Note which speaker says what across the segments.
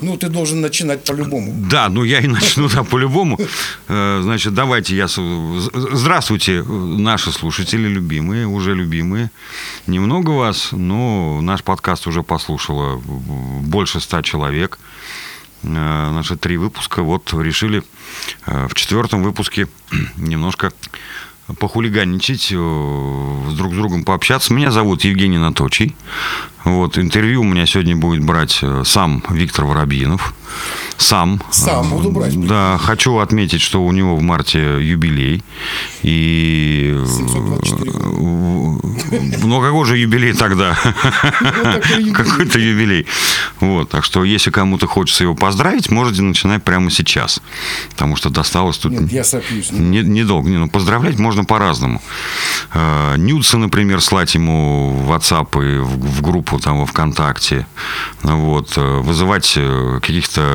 Speaker 1: Ну, ты должен начинать по-любому.
Speaker 2: Да, ну я и начну да, по-любому. Э, значит, давайте я... Здравствуйте, наши слушатели любимые, уже любимые. Немного вас, но наш подкаст уже послушало больше ста человек. Э, наши три выпуска. Вот решили э, в четвертом выпуске немножко похулиганничать, с друг с другом пообщаться. Меня зовут Евгений Наточий. Вот, интервью у меня сегодня будет брать э, сам Виктор Воробьинов. Сам.
Speaker 1: Сам буду брать.
Speaker 2: Да, хочу отметить, что у него в марте юбилей. И...
Speaker 1: 724
Speaker 2: Ну, какой же юбилей тогда? Какой-то юбилей. Вот, так что, если кому-то хочется его поздравить, можете начинать прямо сейчас. Потому что досталось тут...
Speaker 1: Нет, я сопьюсь.
Speaker 2: Недолго. Не, ну, поздравлять можно по-разному. Э, Нюдса, например, слать ему в WhatsApp и в группу там во ВКонтакте, вот, э, вызывать э, каких-то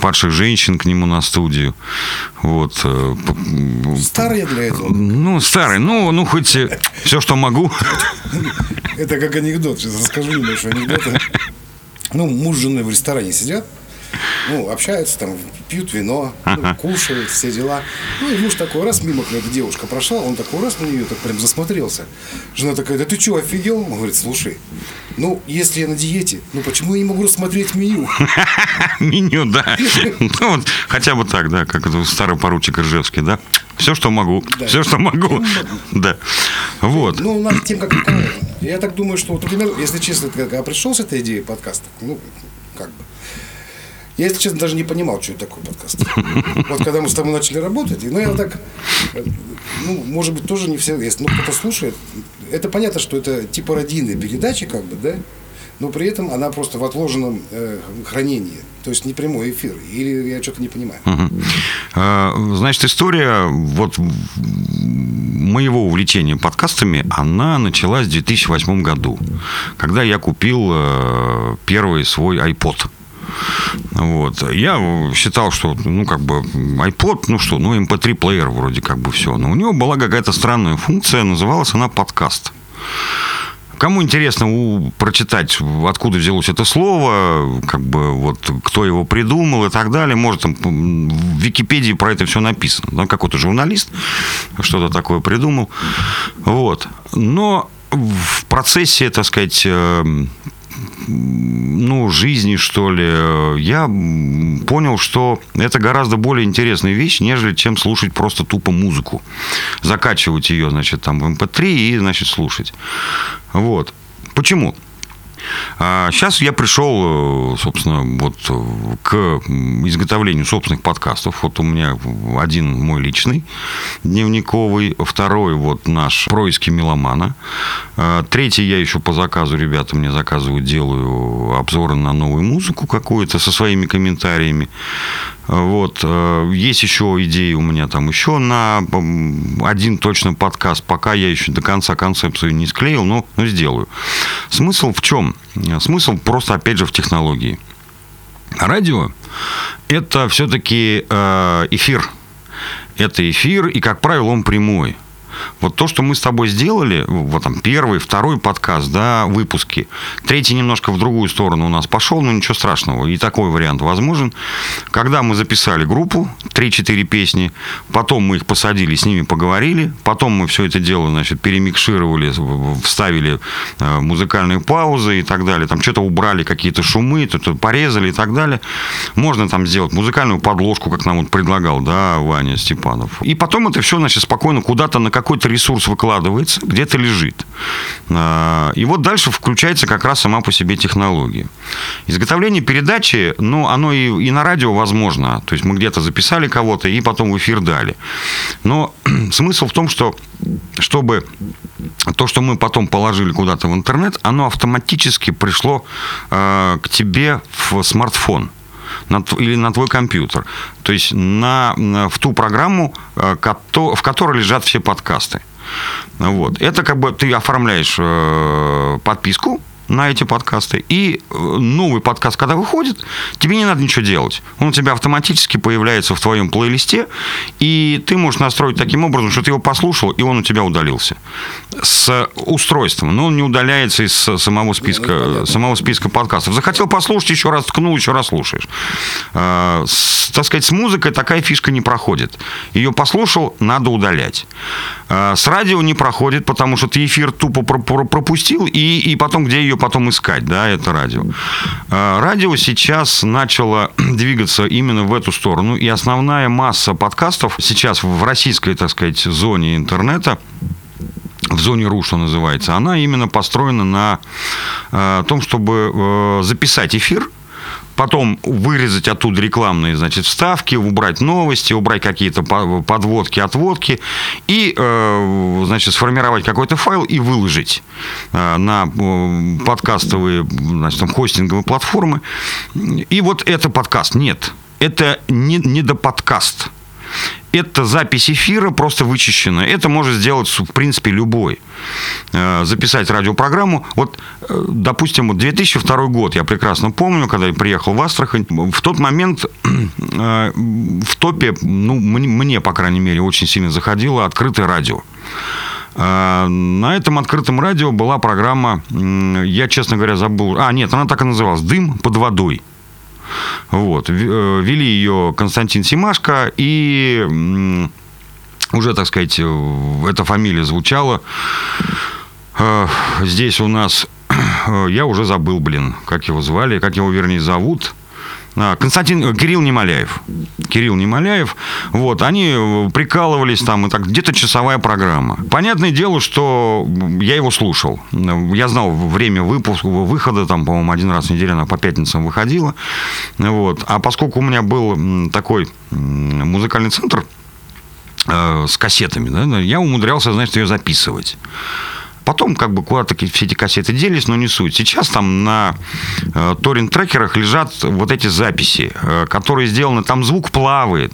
Speaker 2: падших женщин к нему на студию. Вот.
Speaker 1: Старый для этого?
Speaker 2: Ну, старый. Ну, ну хоть все, что могу.
Speaker 1: Это как анекдот. Сейчас расскажу небольшой анекдот. Ну, муж с женой в ресторане сидят, ну, общаются там, пьют вино, ну, кушают, все дела. Ну, и муж такой раз мимо какая-то девушка прошла, он такой раз на нее так прям засмотрелся. Жена такая, да ты что, офигел? Он говорит, слушай, ну, если я на диете, ну почему я не могу рассмотреть меню?
Speaker 2: Меню, да. Ну, вот, хотя бы так, да, как это старый поручик Ржевский, да. Все, что могу. Все, что могу. Да. Вот.
Speaker 1: Ну, у нас тем как Я так думаю, что, например, если честно, когда пришел с этой идеей подкаста, ну, как бы, я, если честно, даже не понимал, что это такое подкаст. Вот когда мы с тобой начали работать, ну, я так, ну, может быть, тоже не все, если ну, кто-то слушает, это понятно, что это типа радийные передачи, как бы, да, но при этом она просто в отложенном э, хранении. То есть не прямой эфир. Или я что-то не понимаю.
Speaker 2: Угу. Значит, история вот моего увлечения подкастами, она началась в 2008 году, когда я купил э, первый свой iPod. Вот. Я считал, что, ну, как бы, iPod, ну что, ну, MP3-плеер вроде как бы все. Но у него была какая-то странная функция, называлась она подкаст. Кому интересно у, прочитать, откуда взялось это слово, как бы вот кто его придумал и так далее, может там в Википедии про это все написано. Там какой-то журналист что-то такое придумал. Вот. Но в процессе, так сказать, э, ну, жизни, что ли, я понял, что это гораздо более интересная вещь, нежели чем слушать просто тупо музыку. Закачивать ее, значит, там в MP3 эм и, значит, слушать. Вот. Почему? Сейчас а я пришел, э, собственно, вот к изготовлению собственных подкастов. Вот у меня один мой личный, дневниковый, второй вот наш происки меломана. А третий я еще по заказу, ребята мне заказывают, делаю обзоры на новую музыку какую-то со своими комментариями. Вот. Э, есть еще идеи у меня там еще на один точно подкаст. Пока я еще до конца концепцию не склеил, но, но сделаю. Смысл в чем? Смысл просто, опять же, в технологии. Радио – это все-таки э, эфир. Это эфир, и, как правило, он прямой. Вот то, что мы с тобой сделали, вот там первый, второй подкаст, да, выпуски, третий немножко в другую сторону у нас пошел, но ничего страшного, и такой вариант возможен. Когда мы записали группу, 3-4 песни, потом мы их посадили, с ними поговорили, потом мы все это дело, значит, перемикшировали, вставили э, музыкальные паузы и так далее, там что-то убрали, какие-то шумы, тут порезали и так далее. Можно там сделать музыкальную подложку, как нам вот предлагал, да, Ваня Степанов. И потом это все, значит, спокойно куда-то на какой-то ресурс выкладывается, где-то лежит. А, и вот дальше включается как раз сама по себе технология. Изготовление передачи, ну, оно и, и на радио возможно. То есть мы где-то записали кого-то и потом в эфир дали. Но смысл в том, что чтобы то, что мы потом положили куда-то в интернет, оно автоматически пришло э, к тебе в смартфон на, или на твой компьютер. То есть на, в ту программу, э, в которой лежат все подкасты. Вот. Это как бы ты оформляешь э, подписку на эти подкасты. И э, новый подкаст, когда выходит, тебе не надо ничего делать. Он у тебя автоматически появляется в твоем плейлисте, и ты можешь настроить таким образом, что ты его послушал, и он у тебя удалился. С устройством, но он не удаляется из самого списка, ну, самого списка подкастов. Захотел послушать, еще раз ткнул, еще раз слушаешь. Э, с, так сказать, с музыкой такая фишка не проходит. Ее послушал, надо удалять. Э, с радио не проходит, потому что ты эфир тупо пропустил, и, и потом, где ее потом искать, да, это радио. Э, радио сейчас начало двигаться именно в эту сторону, и основная масса подкастов сейчас в российской, так сказать, зоне интернета в зоне РУ, что называется, она именно построена на э, том, чтобы э, записать эфир, потом вырезать оттуда рекламные, значит, вставки, убрать новости, убрать какие-то подводки, отводки и, э, значит, сформировать какой-то файл и выложить э, на э, подкастовые, значит, там, хостинговые платформы. И вот это подкаст. Нет, это не, не до подкаст это запись эфира просто вычищенная. Это может сделать, в принципе, любой. Э, записать радиопрограмму. Вот, э, допустим, вот 2002 год, я прекрасно помню, когда я приехал в Астрахань. В тот момент э, в топе, ну, мне, по крайней мере, очень сильно заходило открытое радио. На этом открытом радио была программа, я, честно говоря, забыл. А, нет, она так и называлась «Дым под водой». Вот. Э, вели ее Константин Симашко и уже, так сказать, э, эта фамилия звучала. Э, здесь у нас, я уже забыл, блин, как его звали, как его, вернее, зовут. А, Константин, э, Кирилл Немоляев. Кирилл Немоляев. Вот, они э, прикалывались там, и так, где-то часовая программа. Понятное дело, что я его слушал. Я знал время выпуска, выхода, там, по-моему, один раз в неделю она по пятницам выходила. Вот. А поскольку у меня был такой музыкальный центр, э, с кассетами, да, я умудрялся, значит, ее записывать. Потом как бы куда-то все эти кассеты делись, но не суть. Сейчас там на э, торрент-трекерах лежат вот эти записи, э, которые сделаны, там звук плавает,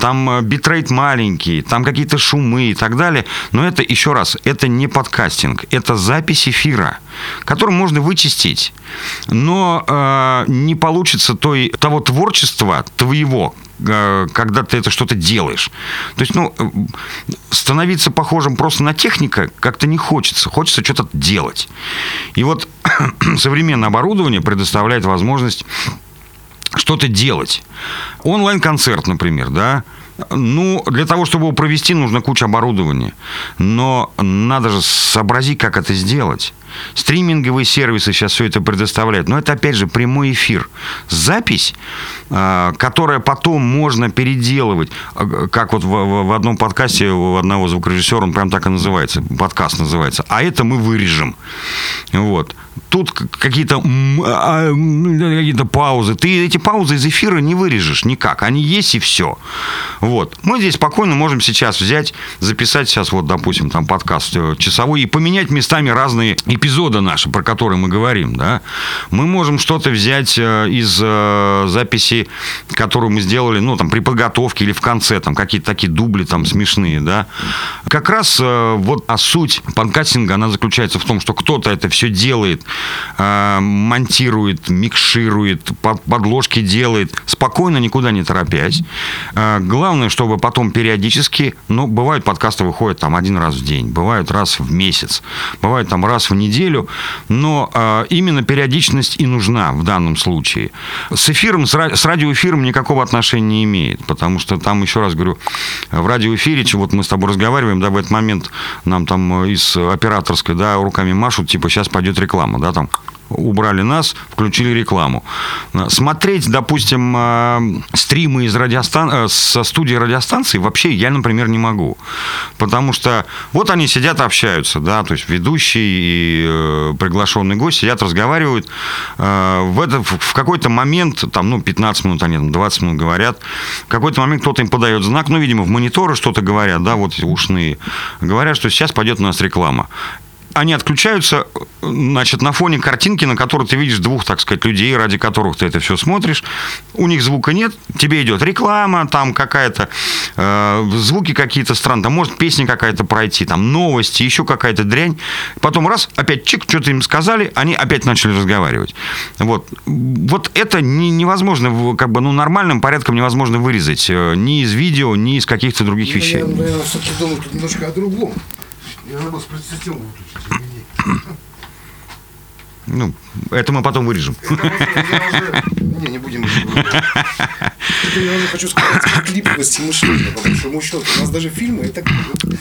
Speaker 2: там э, битрейт маленький, там какие-то шумы и так далее. Но это, еще раз, это не подкастинг, это запись эфира, который можно вычистить. Но э, не получится той, того творчества твоего, когда ты это что-то делаешь. То есть, ну, э, становиться похожим просто на техника как-то не хочется. Хочется что-то делать. И вот современное оборудование предоставляет возможность что-то делать. Онлайн-концерт, например, да, ну, для того, чтобы его провести, нужно куча оборудования. Но надо же сообразить, как это сделать. Стриминговые сервисы сейчас все это предоставляют. Но это, опять же, прямой эфир. Запись, а, которая потом можно переделывать. А, как вот в одном подкасте у одного звукорежиссера, он прям так и называется. Подкаст называется. А это мы вырежем. Вот. Тут какие-то а, какие паузы. Ты эти паузы из эфира не вырежешь никак. Они есть и все. Вот. Мы здесь спокойно можем сейчас взять, записать сейчас вот, допустим, там подкаст э, часовой и поменять местами разные эпизода наши, про которые мы говорим, да, мы можем что-то взять э, из э, записи, которую мы сделали, ну, там, при подготовке или в конце, там, какие-то такие дубли там смешные, да. Как раз э, вот а суть подкастинга, она заключается в том, что кто-то это все делает, монтирует, микширует, подложки делает, спокойно, никуда не торопясь. Главное, чтобы потом периодически, ну, бывают подкасты выходят там один раз в день, бывают раз в месяц, бывают там раз в неделю, неделю, но э, именно периодичность и нужна в данном случае. С эфиром, с, ра- с радиоэфиром никакого отношения не имеет, потому что там, еще раз говорю, в радиоэфире, вот мы с тобой разговариваем, да, в этот момент нам там из операторской, да, руками машут, типа, сейчас пойдет реклама, да, там убрали нас, включили рекламу. Смотреть, допустим, э, стримы из радиостан... Э, со студии радиостанции вообще я, например, не могу. Потому что вот они сидят, общаются, да, то есть ведущий и э, приглашенный гость сидят, разговаривают. В, это, в какой-то момент, там, ну, 15 минут они, 20 минут говорят, в какой-то момент кто-то им подает знак, ну, видимо, в мониторы что-то говорят, да, вот ушные, говорят, что сейчас пойдет у нас реклама они отключаются, значит, на фоне картинки, на которой ты видишь двух, так сказать, людей, ради которых ты это все смотришь. У них звука нет, тебе идет реклама, там какая-то, э, звуки какие-то странные, там может песня какая-то пройти, там новости, еще какая-то дрянь. Потом раз, опять чик, что-то им сказали, они опять начали разговаривать. Вот, вот это не, невозможно, как бы, ну, нормальным порядком невозможно вырезать э, ни из видео, ни из каких-то других ну, вещей. Я,
Speaker 1: наверное, все-таки думаю немножко о другом Я забыл систему выключить.
Speaker 2: Ну, это мы потом вырежем.
Speaker 1: Не, не будем. это я уже хочу сказать о клиповости мышления, по большому счету. У нас даже фильмы это,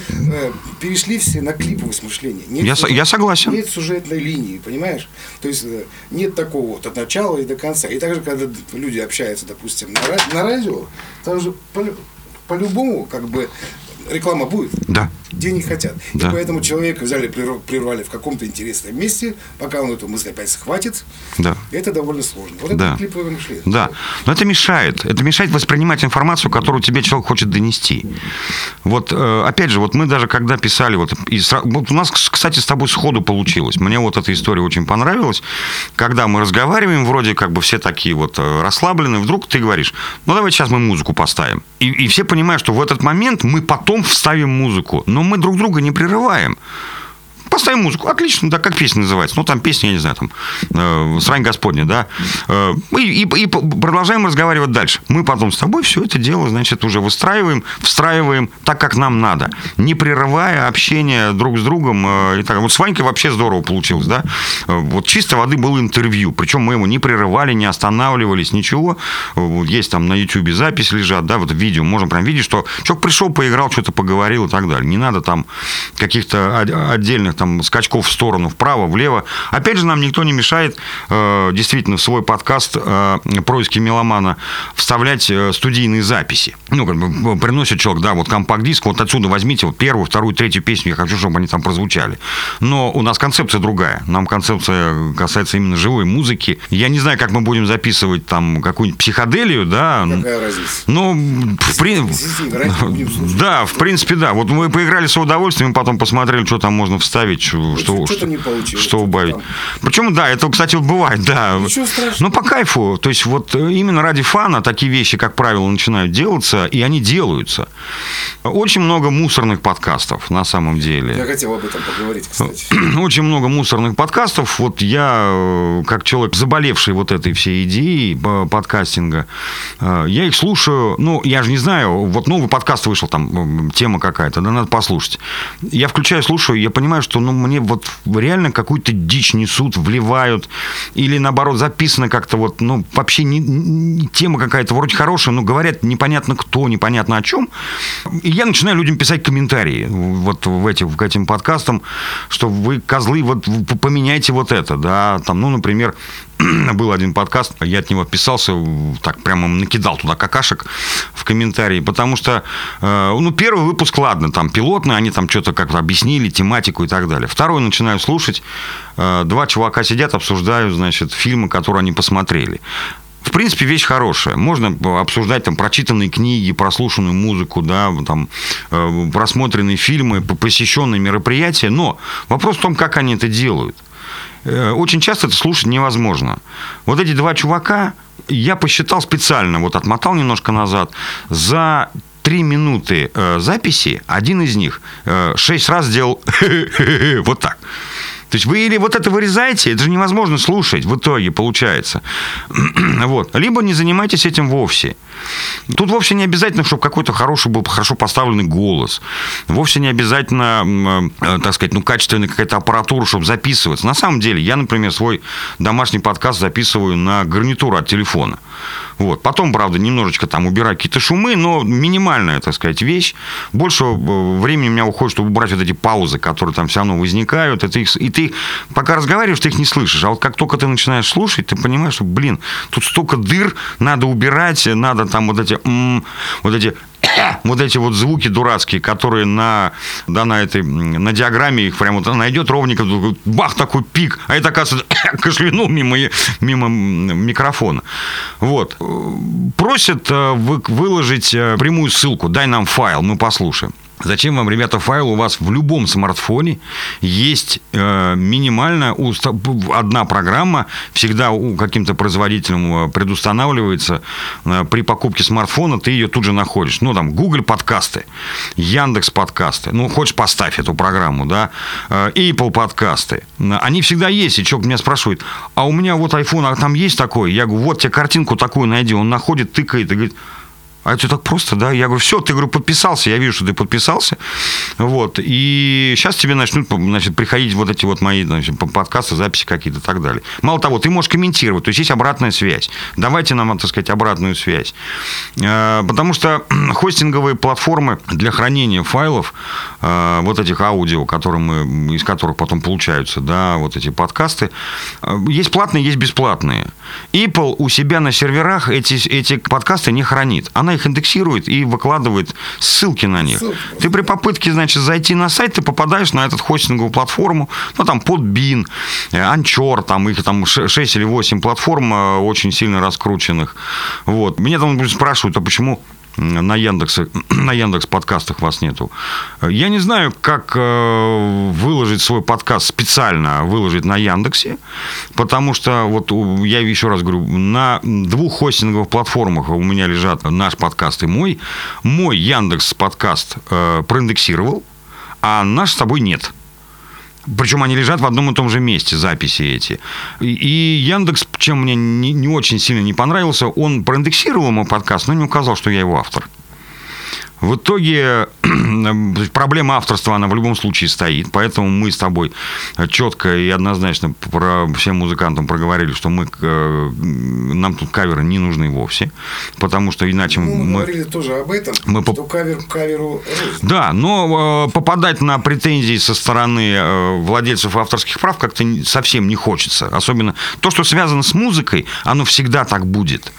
Speaker 1: э, перешли все на клиповость мышления. Нет
Speaker 2: Я со-
Speaker 1: сюжет-
Speaker 2: я согласен.
Speaker 1: Нет сюжетной линии, понимаешь? То есть э, нет такого вот от начала и до конца. И также, когда люди общаются, допустим, на, на радио, там же по- по-любому как бы реклама будет.
Speaker 2: Да.
Speaker 1: Денег хотят.
Speaker 2: Да.
Speaker 1: И поэтому человека взяли, прерв- прервали в каком-то интересном месте, пока он эту мысль опять схватит.
Speaker 2: Да.
Speaker 1: Это довольно сложно. Вот
Speaker 2: Да.
Speaker 1: это клиповое мышление.
Speaker 2: Да, но это мешает. Это мешает воспринимать информацию, которую тебе человек хочет донести. Вот, э, опять же, вот мы даже когда писали, вот, и вот у нас, кстати, с тобой сходу получилось. Мне вот эта история очень понравилась. Когда мы разговариваем, вроде как бы все такие вот э, расслабленные, вдруг ты говоришь, ну давай сейчас мы музыку поставим. И, и все понимают, что в этот момент мы потом вставим музыку, но мы друг друга не прерываем. Поставим музыку. Отлично, да, как песня называется? Ну, там песня, я не знаю, там, э, «Срань Господня», да. Э, и, и- продолжаем разговаривать дальше. Мы потом с тобой все это дело, значит, уже выстраиваем, встраиваем так, как нам надо, не прерывая общение друг с другом. э, и так. Вот с Ванькой вообще здорово получилось, да. Э, Вот чисто воды было интервью, причем мы его не прерывали, не останавливались, ничего. Э, Вот есть там на YouTube запись лежат, да, вот видео, можем прям видеть, что человек пришел, поиграл, что-то поговорил и так далее. Не надо там каких-то от- отдельных там скачков в сторону, вправо, влево. Опять же, нам никто не мешает э, действительно в свой подкаст э, «Происки меломана» вставлять э, студийные записи. Ну, как бы приносит человек, да, вот компакт-диск, вот отсюда возьмите вот первую, вторую, третью песню, я хочу, чтобы они там прозвучали. Но у нас концепция другая. Нам концепция касается именно живой музыки. Я не знаю, как мы будем записывать там какую-нибудь психоделию, да.
Speaker 1: Какая разница?
Speaker 2: Ну, в при-
Speaker 1: Если играть, не будем слушать.
Speaker 2: да, в принципе, да. Вот мы поиграли с удовольствием, потом посмотрели, что там можно вставить, что, что,
Speaker 1: получилось,
Speaker 2: что
Speaker 1: что-то
Speaker 2: убавить.
Speaker 1: там.
Speaker 2: Причем, да, это, кстати, вот бывает, да.
Speaker 1: Страшного.
Speaker 2: Ну, по кайфу. То есть, вот э, именно ради фана такие вещи, как правило, начинают делаться, и они делаются. Очень много мусорных подкастов, на самом
Speaker 1: Я
Speaker 2: деле.
Speaker 1: хотел об этом поговорить, кстати.
Speaker 2: Очень много мусорных подкастов. Вот я, э, как человек, заболевший вот этой всей идеей э, подкастинга, я их слушаю, ну, я же не знаю, вот новый подкаст вышел, там, тема какая-то, да, надо послушать. Я включаю, слушаю, я понимаю, что, ну, мне вот реально какую-то дичь несут, вливают, или, наоборот, записано как-то вот, ну, вообще не, не- тема какая-то вроде хорошая, но говорят непонятно кто, непонятно о чем. И я начинаю людям писать комментарии вот в эти, к этим подкастам, что вы, козлы, вот поменяйте вот это, да, там, ну, например, был один подкаст, я от него отписался, так прямо накидал туда какашек в комментарии, потому что, э, ну, первый выпуск, ладно, там пилотный, они там что-то как-то объяснили, тематику и так далее. Второй начинаю слушать, э, два чувака сидят, обсуждают, значит, фильмы, которые они посмотрели. В принципе, вещь хорошая. Можно обсуждать там прочитанные книги, прослушанную музыку, да, там, э, просмотренные фильмы, посещенные мероприятия. Но вопрос в том, как они это делают. Э, Очень часто это слушать невозможно. Вот эти два чувака, я посчитал специально, вот отмотал немножко назад, за три минуты э, записи один из них э, шесть раз сделал вот так. То есть вы или вот это вырезаете, это же невозможно слушать в итоге, получается. вот. Либо не занимайтесь этим вовсе. Тут вовсе не обязательно, чтобы какой-то хороший был хорошо поставленный голос. Вовсе не обязательно, м, э, так сказать, ну, качественная какая-то аппаратура, чтобы записываться. На самом деле, я, например, свой домашний подкаст записываю на гарнитуру от телефона. Вот. Потом, правда, немножечко там убираю какие-то шумы, но минимальная, так сказать, вещь. Больше э, времени у меня уходит, чтобы убрать вот эти паузы, которые там все равно возникают. Это их, и ты, пока разговариваешь, ты их не слышишь. А вот как только ты начинаешь слушать, ты понимаешь, что, блин, тут столько дыр, надо убирать, надо там вот эти, м, вот эти вот эти вот звуки дурацкие, которые на, да, на этой, на диаграмме их прям вот она идет ровненько, бах, такой пик, а это, оказывается, кашлянул мимо, мимо микрофона. Вот. Просят э, вы- выложить э, прямую ссылку, дай нам файл, мы послушаем. Зачем вам, ребята, файл? У вас в любом смартфоне есть э, минимально уста- одна программа, всегда у каким-то производителем э, предустанавливается. Э, при покупке смартфона ты ее тут же находишь. Ну, там, Google подкасты, Яндекс подкасты. Ну, хочешь, поставь эту программу, да. Э, Apple подкасты. Э, Они всегда есть. И человек меня спрашивает, а у меня вот iPhone, а там есть такой? Я говорю, вот тебе картинку такую найди. Он находит, тыкает и говорит, А это так просто, да? Я говорю, все, ты, говорю, подписался, я вижу, что ты подписался. Вот. И сейчас тебе начнут, значит, приходить вот эти вот мои, значит, подкасты, записи какие-то и так далее. Мало того, ты можешь комментировать, то есть есть обратная связь. Давайте нам, так сказать, обратную связь. Э, потому что хостинговые платформы для хранения файлов, э, вот этих аудио, которые мы, из которых потом получаются, да, вот эти подкасты, э, есть платные, есть бесплатные. Apple у себя на серверах эти, эти подкасты не хранит. Она их индексирует и выкладывает ссылки на них. Ссылки ты при попытке, значит, зайти на сайт, ты попадаешь на этот хостинговую платформу, ну, там, Podbean, Anchor, там, их там 6 или 8 платформ очень сильно раскрученных. Вот. Меня там спрашивают, а почему на Яндекс, на Яндекс подкастах вас нету. Я не знаю, как э, выложить свой подкаст специально, выложить на Яндексе, потому что, вот я еще раз говорю, на двух хостинговых платформах у меня лежат наш подкаст и мой. Мой Яндекс подкаст э, проиндексировал, а наш с тобой нет. Причем они лежат в одном и том же месте, записи эти. И, Яндекс, чем мне не, не очень сильно не понравился, он проиндексировал мой подкаст, но не указал, что я его автор. В итоге проблема авторства, она в любом случае стоит, поэтому мы с тобой четко и однозначно про всем музыкантам проговорили, что мы, э, нам тут каверы не нужны вовсе, потому что иначе
Speaker 1: ну, мы... Мы говорили тоже об этом, мы что кавер каверу рознь.
Speaker 2: Да, но э, попадать на претензии со стороны э, владельцев авторских прав как-то совсем не хочется. Особенно то, что связано с музыкой, оно всегда так будет.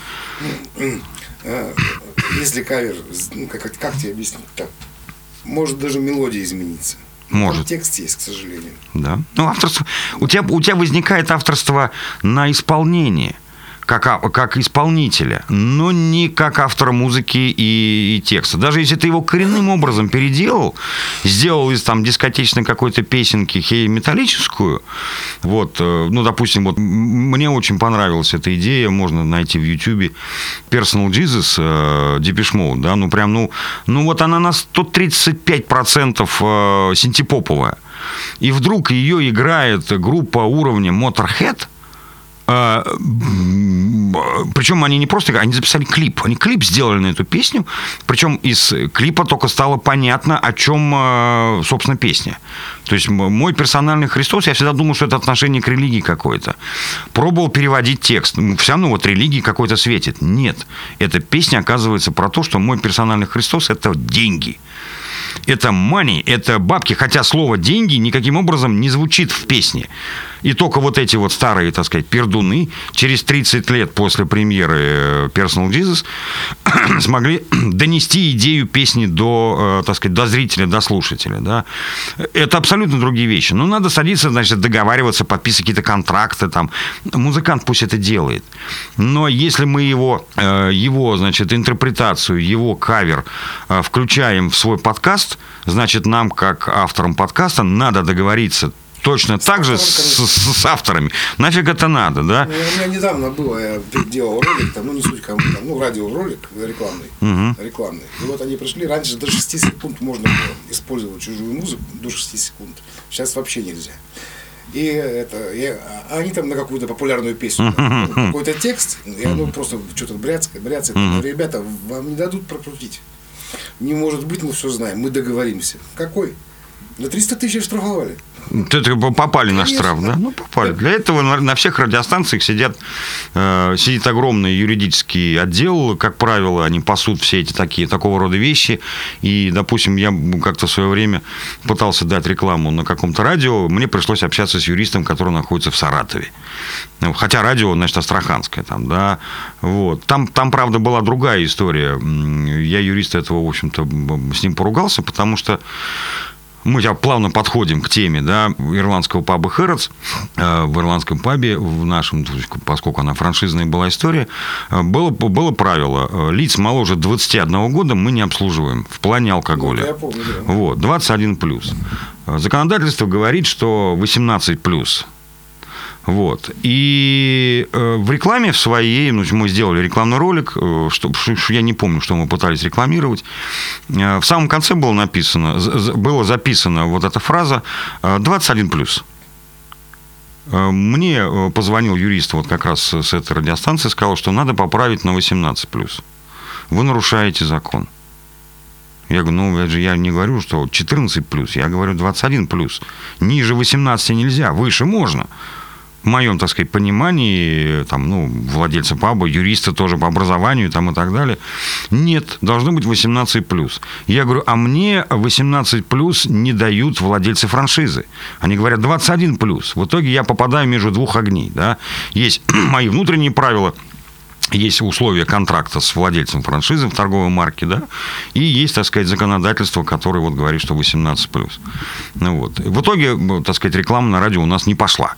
Speaker 1: Если кавер, ну, как, как тебе объяснить так? Может даже мелодия измениться.
Speaker 2: Может.
Speaker 1: Там текст есть, к сожалению.
Speaker 2: Да. Ну, авторство. У тебя, у тебя возникает авторство на исполнение как, как исполнителя, но не как автора музыки и, и текста. Даже если ты его коренным образом переделал, сделал из там дискотечной какой-то песенки хей-металлическую, вот, э, ну, допустим, вот мне очень понравилась эта идея, можно найти в YouTube Personal Jesus, э, Depeche Mode, да, ну, прям, ну, ну, вот она на 135% э, синтепоповая. И вдруг ее играет группа уровня Motorhead – а, причем они не просто, они записали клип. Они клип сделали на эту песню. Причем из клипа только стало понятно, о чем, а, собственно, песня. То есть мой персональный Христос, я всегда думал, что это отношение к религии какое-то. Пробовал переводить текст. Все равно вот религии какой-то светит. Нет. Эта песня оказывается про то, что мой персональный Христос – это деньги это money, это бабки, хотя слово деньги никаким образом не звучит в песне. И только вот эти вот старые, так сказать, пердуны через 30 лет после премьеры э, Personal Jesus смогли донести идею песни до, э, так сказать, до зрителя, до слушателя. Да? Это абсолютно другие вещи. Но надо садиться, значит, договариваться, подписывать какие-то контракты. Там. Музыкант пусть это делает. Но если мы его, э, его значит, интерпретацию, его кавер включаем в свой подкаст, значит, нам, как авторам подкаста, надо договориться точно с так же с, с, с авторами. Нафиг это надо, да?
Speaker 1: Ну, у меня недавно было, я делал ролик, там, ну не суть кому, там, ну радиоролик рекламный, угу. рекламный. И вот они пришли, раньше до 6 секунд можно было использовать чужую музыку, до 6 секунд. Сейчас вообще нельзя. И это, я, а они там на какую-то популярную песню, там, какой-то текст, и оно просто что-то бряцкает. Mm-hmm. Ребята, вам не дадут прокрутить. Не может быть, мы все знаем, мы договоримся. Какой? На 300 тысяч штрафовали.
Speaker 2: Попали на штраф, да? Ну, попали. Для этого на всех радиостанциях сидят, э, сидит огромный юридический отдел, как правило, они пасут все эти такие, такого рода вещи. И, допустим, я как-то в свое время пытался дать рекламу на каком-то радио, мне пришлось общаться с юристом, который находится в Саратове. Хотя радио, значит, астраханское там, да. Вот. Там, там, правда, была другая история. Я юриста этого, в общем-то, с ним поругался, потому что мы плавно подходим к теме да, ирландского паба Хэротс. Э, в ирландском пабе, в нашем, поскольку она франшизная была история, э, было, было правило, э, лиц моложе 21 года мы не обслуживаем в плане алкоголя. Ну, я помню, да. Вот, 21 плюс. Законодательство говорит, что 18 плюс вот. И э, в рекламе в своей, ну, мы сделали рекламный ролик, э, что, я не помню, что мы пытались рекламировать. Э, в самом конце было написано, было записано вот эта фраза 21+. Мне позвонил юрист вот как раз с этой радиостанции, сказал, что надо поправить на 18+. вы нарушаете закон. Я говорю, ну, это же я не говорю, что 14 плюс, я говорю 21 плюс. Ниже 18 нельзя, выше можно в моем, так сказать, понимании, там, ну, владельцы паба, юристы тоже по образованию там и так далее. Нет, должно быть 18 плюс. Я говорю, а мне 18 плюс не дают владельцы франшизы. Они говорят 21 плюс. В итоге я попадаю между двух огней, да. Есть мои внутренние правила – есть условия контракта с владельцем франшизы в торговой марке, да, и есть, так сказать, законодательство, которое вот говорит, что 18+. Ну, вот. В итоге, так сказать, реклама на радио у нас не пошла.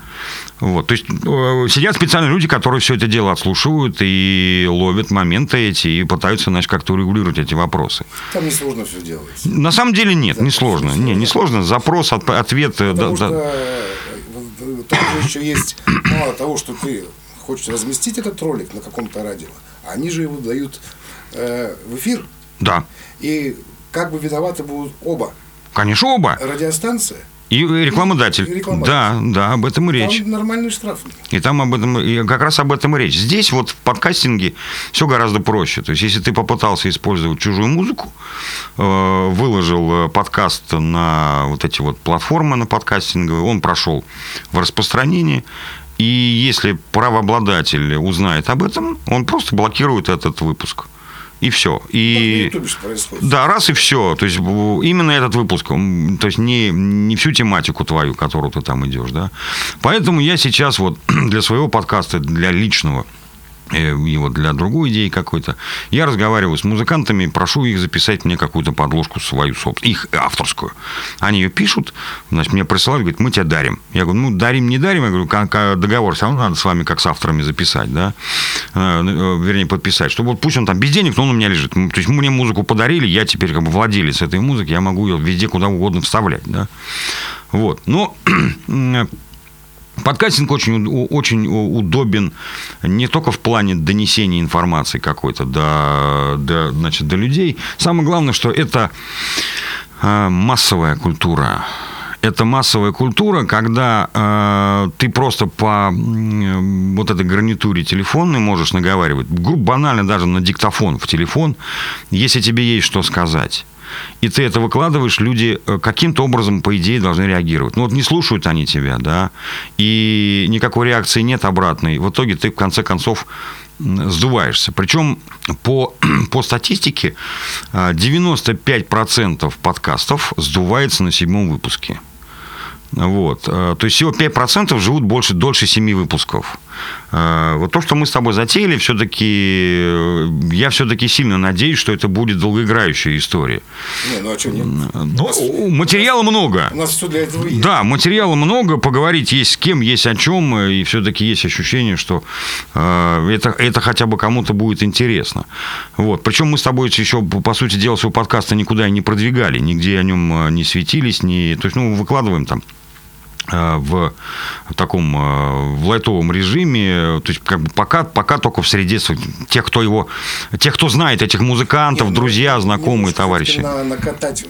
Speaker 2: Вот. То есть э, сидят специальные люди, которые все это дело отслушивают и ловят моменты эти и пытаются, значит, как-то урегулировать эти вопросы.
Speaker 1: Там несложно все делается.
Speaker 2: На самом деле нет, не сложно. Не, не сложно. Запрос, ответ.
Speaker 1: Потому да, что да. там же еще есть мало того, что ты хочешь разместить этот ролик на каком-то радио, они же его дают э, в эфир.
Speaker 2: Да.
Speaker 1: И как бы виноваты будут оба.
Speaker 2: Конечно, оба.
Speaker 1: Радиостанция.
Speaker 2: И рекламодатель. И рекламодатель. Да, да, об этом и речь.
Speaker 1: Там нормальный штраф.
Speaker 2: И там об этом, и как раз об этом и речь. Здесь вот в подкастинге все гораздо проще. То есть, если ты попытался использовать чужую музыку, э, выложил подкаст на вот эти вот платформы на подкастинговые, он прошел в распространении, и если правообладатель узнает об этом, он просто блокирует этот выпуск. И все. И, да, раз и все. То есть именно этот выпуск, то есть не, не всю тематику твою, которую ты там идешь, да. Поэтому я сейчас вот для своего подкаста, для личного, Э, и вот для другой идеи какой-то. Я разговариваю с музыкантами, прошу их записать мне какую-то подложку свою, собственную, их авторскую. Они ее пишут, значит, мне присылают, говорят, мы тебя дарим. Я говорю, ну, дарим, не дарим. Я говорю, договор все равно надо с вами как с авторами записать, да, э, э, вернее, подписать, чтобы вот пусть он там без денег, но он у меня лежит. То есть мне музыку подарили, я теперь как бы владелец этой музыки, я могу ее везде куда угодно вставлять, да. Вот. Но Подкастинг очень, очень удобен не только в плане донесения информации какой-то до, до, значит, до людей. Самое главное, что это э, массовая культура. Это массовая культура, когда э, ты просто по э, вот этой гарнитуре телефонной можешь наговаривать, банально даже на диктофон в телефон, если тебе есть что сказать и ты это выкладываешь, люди э, каким-то образом, по идее, должны реагировать. Ну вот не слушают они тебя, да, и никакой реакции нет обратной. В итоге ты, в конце концов, сдуваешься. Причем по, по статистике 95% э, подкастов сдувается на седьмом выпуске. Вот. Э, то есть всего 5% живут больше, дольше 7 выпусков. Э, вот то, что мы с тобой затеяли, все-таки, э, я все-таки сильно надеюсь, что это будет долгоиграющая история.
Speaker 1: Не, ну а что нет?
Speaker 2: Ну, материала много.
Speaker 1: У нас все для этого есть.
Speaker 2: Да, материала много, поговорить есть с кем, есть о чем, и все-таки есть ощущение, что это, это хотя бы кому-то будет интересно. Вот. Причем мы с тобой еще, по сути дела, своего подкаста никуда и не продвигали, нигде о нем не светились, не... то есть, ну, выкладываем там Э, в таком э, в лайтовом режиме, то есть как бы пока, пока только в среде тех, кто его, тех, кто знает этих музыкантов, Нет, друзья, ну, знакомые, товарищи.
Speaker 1: На, накатать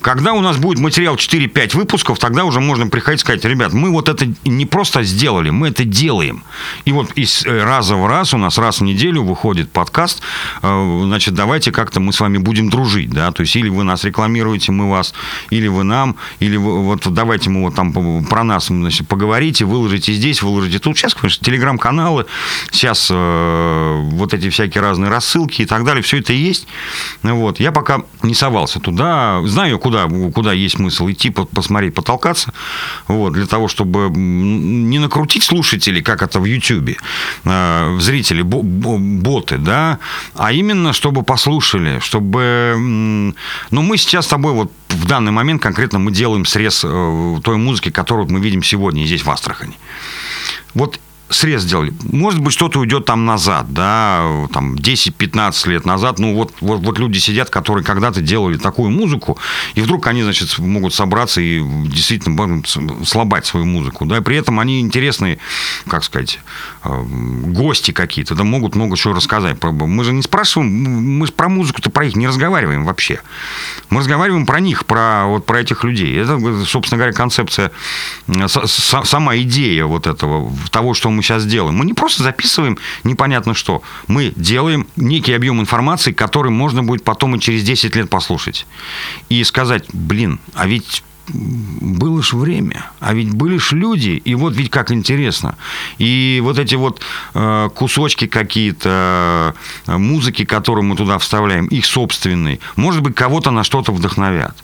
Speaker 2: когда у нас будет материал 4-5 выпусков, тогда уже можно приходить и сказать, ребят, мы вот это не просто сделали, мы это делаем. И вот из э, раза в раз у нас раз в неделю выходит подкаст, э, значит, давайте как-то мы с вами будем дружить, да, то есть или вы нас рекламируете, мы вас, или вы нам, или вы, вот давайте мы вот там про нас значит, поговорите, выложите здесь, выложите тут. Сейчас, конечно, телеграм-каналы, сейчас э, вот эти всякие разные рассылки и так далее, все это есть. Вот. Я пока не совался туда, знаю, куда куда, куда есть смысл идти, посмотреть, потолкаться, вот, для того, чтобы не накрутить слушателей, как это в Ютьюбе, э, зрители, боты, да, а именно, чтобы послушали, чтобы... Ну, мы сейчас с тобой вот в данный момент конкретно мы делаем срез э, той музыки, которую мы видим сегодня здесь, в Астрахани. Вот срез сделали. Может быть, что-то уйдет там назад, да, там 10-15 лет назад. Ну, вот, вот, вот люди сидят, которые когда-то делали такую музыку, и вдруг они, значит, могут собраться и действительно слабать свою музыку, да, и при этом они интересные, как сказать, э, гости какие-то, да, могут много чего рассказать. Мы же не спрашиваем, мы же про музыку-то про их не разговариваем вообще. Мы разговариваем про них, про, вот, про этих людей. Это, собственно говоря, концепция, сама идея вот этого, того, что мы мы сейчас делаем. Мы не просто записываем непонятно что. Мы делаем некий объем информации, который можно будет потом и через 10 лет послушать. И сказать, блин, а ведь было ж время, а ведь были ж люди, и вот ведь как интересно. И вот эти вот э, кусочки какие-то э, музыки, которые мы туда вставляем, их собственные, может быть, кого-то на что-то вдохновят.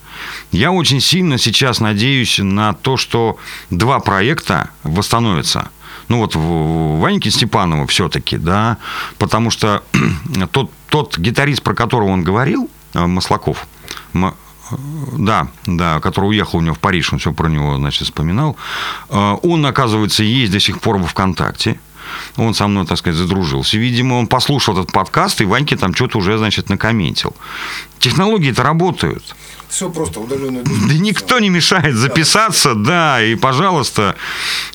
Speaker 2: Я очень сильно сейчас надеюсь на то, что два проекта восстановятся ну вот Ваньки Степанова все-таки, да, потому что тот, тот гитарист, про которого он говорил, э, Маслаков, да, да, который уехал у него в Париж, он все про него, значит, вспоминал. Э, он, оказывается, есть до сих пор во ВКонтакте. Он со мной, так сказать, задружился. Видимо, он послушал этот подкаст, и Ваньке там что-то уже, значит, накомментил. Технологии-то работают.
Speaker 1: Все просто удаленную
Speaker 2: Да никто не мешает записаться, да, и пожалуйста.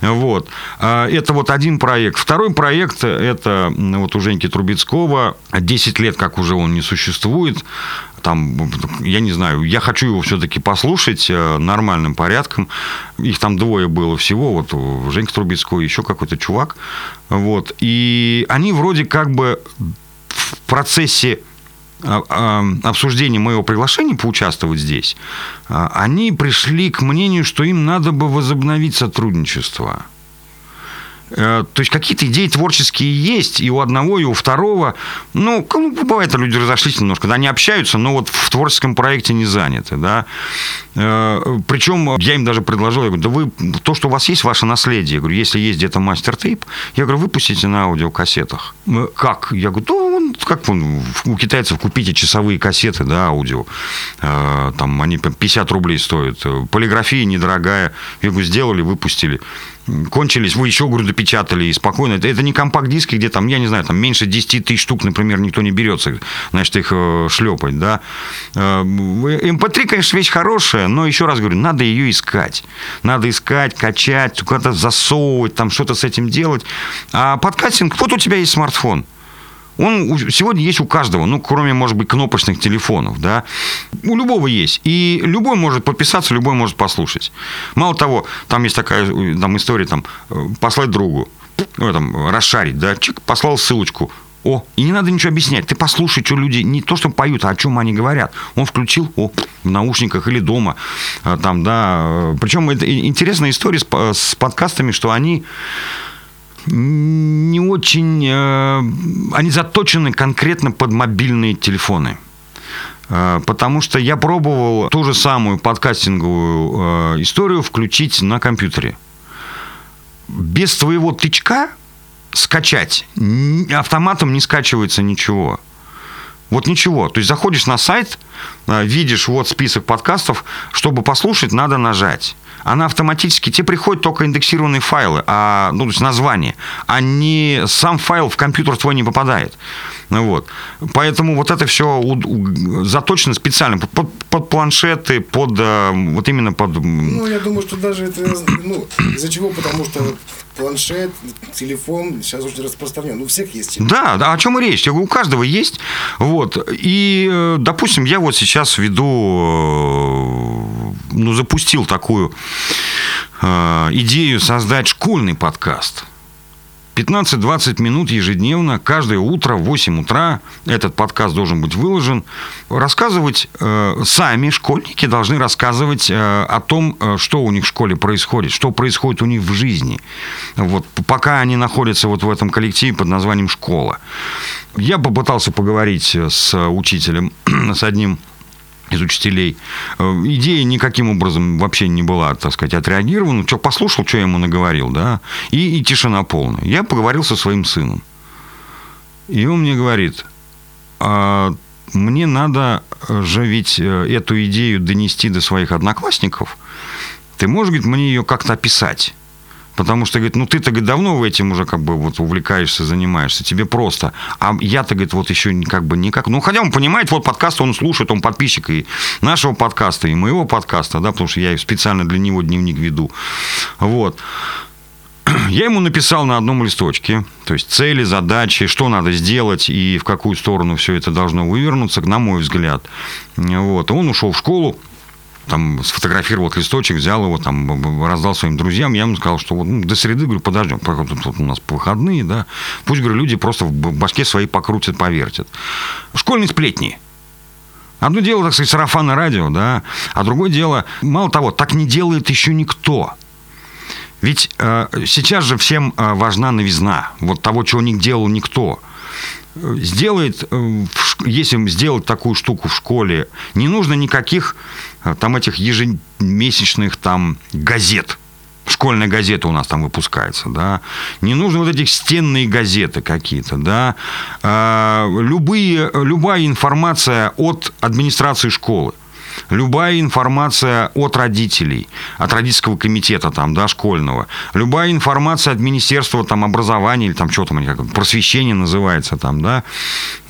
Speaker 2: Вот. А, это вот один проект. Второй проект, это вот у Женьки Трубецкого, 10 лет, как уже он не существует, там, я не знаю, я хочу его все-таки послушать э, нормальным порядком. Их там двое было всего, вот Женька Трубецкой, еще какой-то чувак. Вот. И они вроде как бы в процессе а, а, обсуждения моего приглашения поучаствовать здесь, а, они пришли к мнению, что им надо бы возобновить сотрудничество. Э, то есть какие-то идеи творческие есть и у одного, и у второго. Ну, бывает, люди разошлись немножко, да, они общаются, но вот в творческом проекте не заняты, да. Э, Причем я им даже предложил, я говорю, да вы, то, что у вас есть, ваше наследие, я говорю, если есть где-то мастер-тейп, я говорю, выпустите на аудиокассетах. «Э, как? Я говорю, ну, как вон, у китайцев купите часовые кассеты, да, аудио, там они 50 рублей стоят, полиграфия недорогая, я говорю, сделали, выпустили кончились, вы еще, говорю, допечатали и спокойно. Это, это не компакт-диски, где там, я не знаю, там меньше 10 тысяч штук, например, никто не берется, значит, их э, шлепать, да. Э, MP3, конечно, вещь хорошая, но еще раз говорю, надо ее искать. Надо искать, качать, куда-то засовывать, там что-то с этим делать. А подкастинг, вот у тебя есть смартфон – он сегодня есть у каждого, ну, кроме, может быть, кнопочных телефонов, да. У любого есть. И любой может подписаться, любой может послушать. Мало того, там есть такая там, история, там, э, послать другу, ну, там, расшарить, да, чик, послал ссылочку, о, и не надо ничего объяснять. Ты послушай, что люди не то, что поют, а о чем они говорят. Он включил, о, в наушниках или дома. Э, там, да. Э, Причем это интересная история с, с подкастами, что они не очень... Э, они заточены конкретно под мобильные телефоны. Э, потому что я пробовал ту же самую подкастинговую э, историю включить на компьютере. Без твоего тычка скачать автоматом не скачивается ничего. Вот ничего. То есть заходишь на сайт, видишь вот список подкастов, чтобы послушать, надо нажать она автоматически, тебе приходят только индексированные файлы, а, ну, то есть название, а не сам файл в компьютер твой не попадает. Вот. Поэтому вот это все заточено специально под, под планшеты, под э, вот именно под...
Speaker 1: Ну, я думаю, что даже это, ну, из-за чего? Потому что планшет, телефон сейчас очень распространен. Ну, у всех есть. Телефон.
Speaker 2: Да, да, о чем и речь. Я говорю, у каждого есть. Вот. И, э, допустим, я вот сейчас веду, э, ну, запустил такую идею создать школьный подкаст. 15-20 минут ежедневно, каждое утро в 8 утра этот подкаст должен быть выложен. Рассказывать э, сами школьники должны рассказывать э, о том, э, что у них в школе происходит, что происходит у них в жизни. Вот, пока они находятся вот в этом коллективе под названием «Школа». Я попытался поговорить с учителем, с одним из учителей. Э, идея никаким образом вообще не была, так сказать, отреагирована. Что, послушал, что я ему наговорил, да, и, и тишина полная. Я поговорил со своим сыном. И он мне говорит, а мне надо же ведь э, эту идею донести до своих одноклассников. Ты можешь, говорит, мне ее как-то описать? Потому что, говорит, ну ты-то, говорит, давно этим уже как бы вот увлекаешься, занимаешься, тебе просто. А я-то, говорит, вот еще как бы никак. Ну, хотя он понимает, вот подкаст он слушает, он подписчик и нашего подкаста, и моего подкаста, да, потому что я специально для него дневник веду. Вот. Я ему написал на одном листочке, то есть цели, задачи, что надо сделать и в какую сторону все это должно вывернуться, на мой взгляд. Вот. Он ушел в школу, там сфотографировал листочек, взял его, там, раздал своим друзьям. Я ему сказал, что вот, ну, до среды, говорю, подождем, тут, тут у нас выходные, да. Пусть, говорю, люди просто в башке свои покрутят, повертят. Школьные сплетни. Одно дело, так сказать, сарафанное радио, да, а другое дело, мало того, так не делает еще никто. Ведь э, сейчас же всем э, важна новизна, вот того, чего не делал никто сделает, э, если сделать такую штуку в школе, не нужно никаких э, там этих ежемесячных там газет. Школьная газета у нас там выпускается, да. Не нужно вот этих стенные газеты какие-то, да. А, любые, любая информация от администрации школы любая информация от родителей, от родительского комитета там, да, школьного, любая информация от Министерства там, образования или там что там, как, просвещение называется там, да,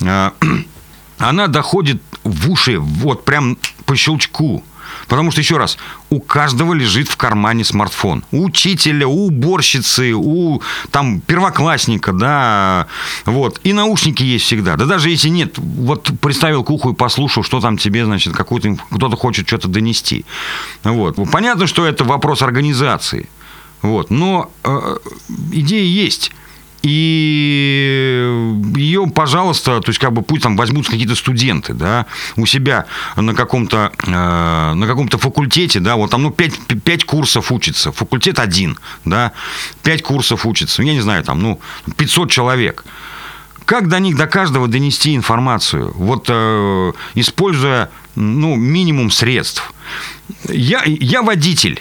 Speaker 2: а, она доходит в уши вот прям по щелчку. Потому что, еще раз, у каждого лежит в кармане смартфон. У учителя, у уборщицы, у там, первоклассника, да, вот. И наушники есть всегда. Да даже если нет, вот приставил к уху и послушал, что там тебе, значит, какой-то кто-то хочет что-то донести. Вот. Понятно, что это вопрос организации. Вот. Но э, идея есть. И ее, пожалуйста, то есть как бы пусть там возьмутся какие-то студенты, да, у себя на каком-то э, на каком-то факультете, да, вот там, ну, 5, 5 курсов учится, факультет один, да, 5 курсов учится, я не знаю, там, ну, 500 человек. Как до них, до каждого донести информацию, вот э, используя, ну, минимум средств. Я, я водитель,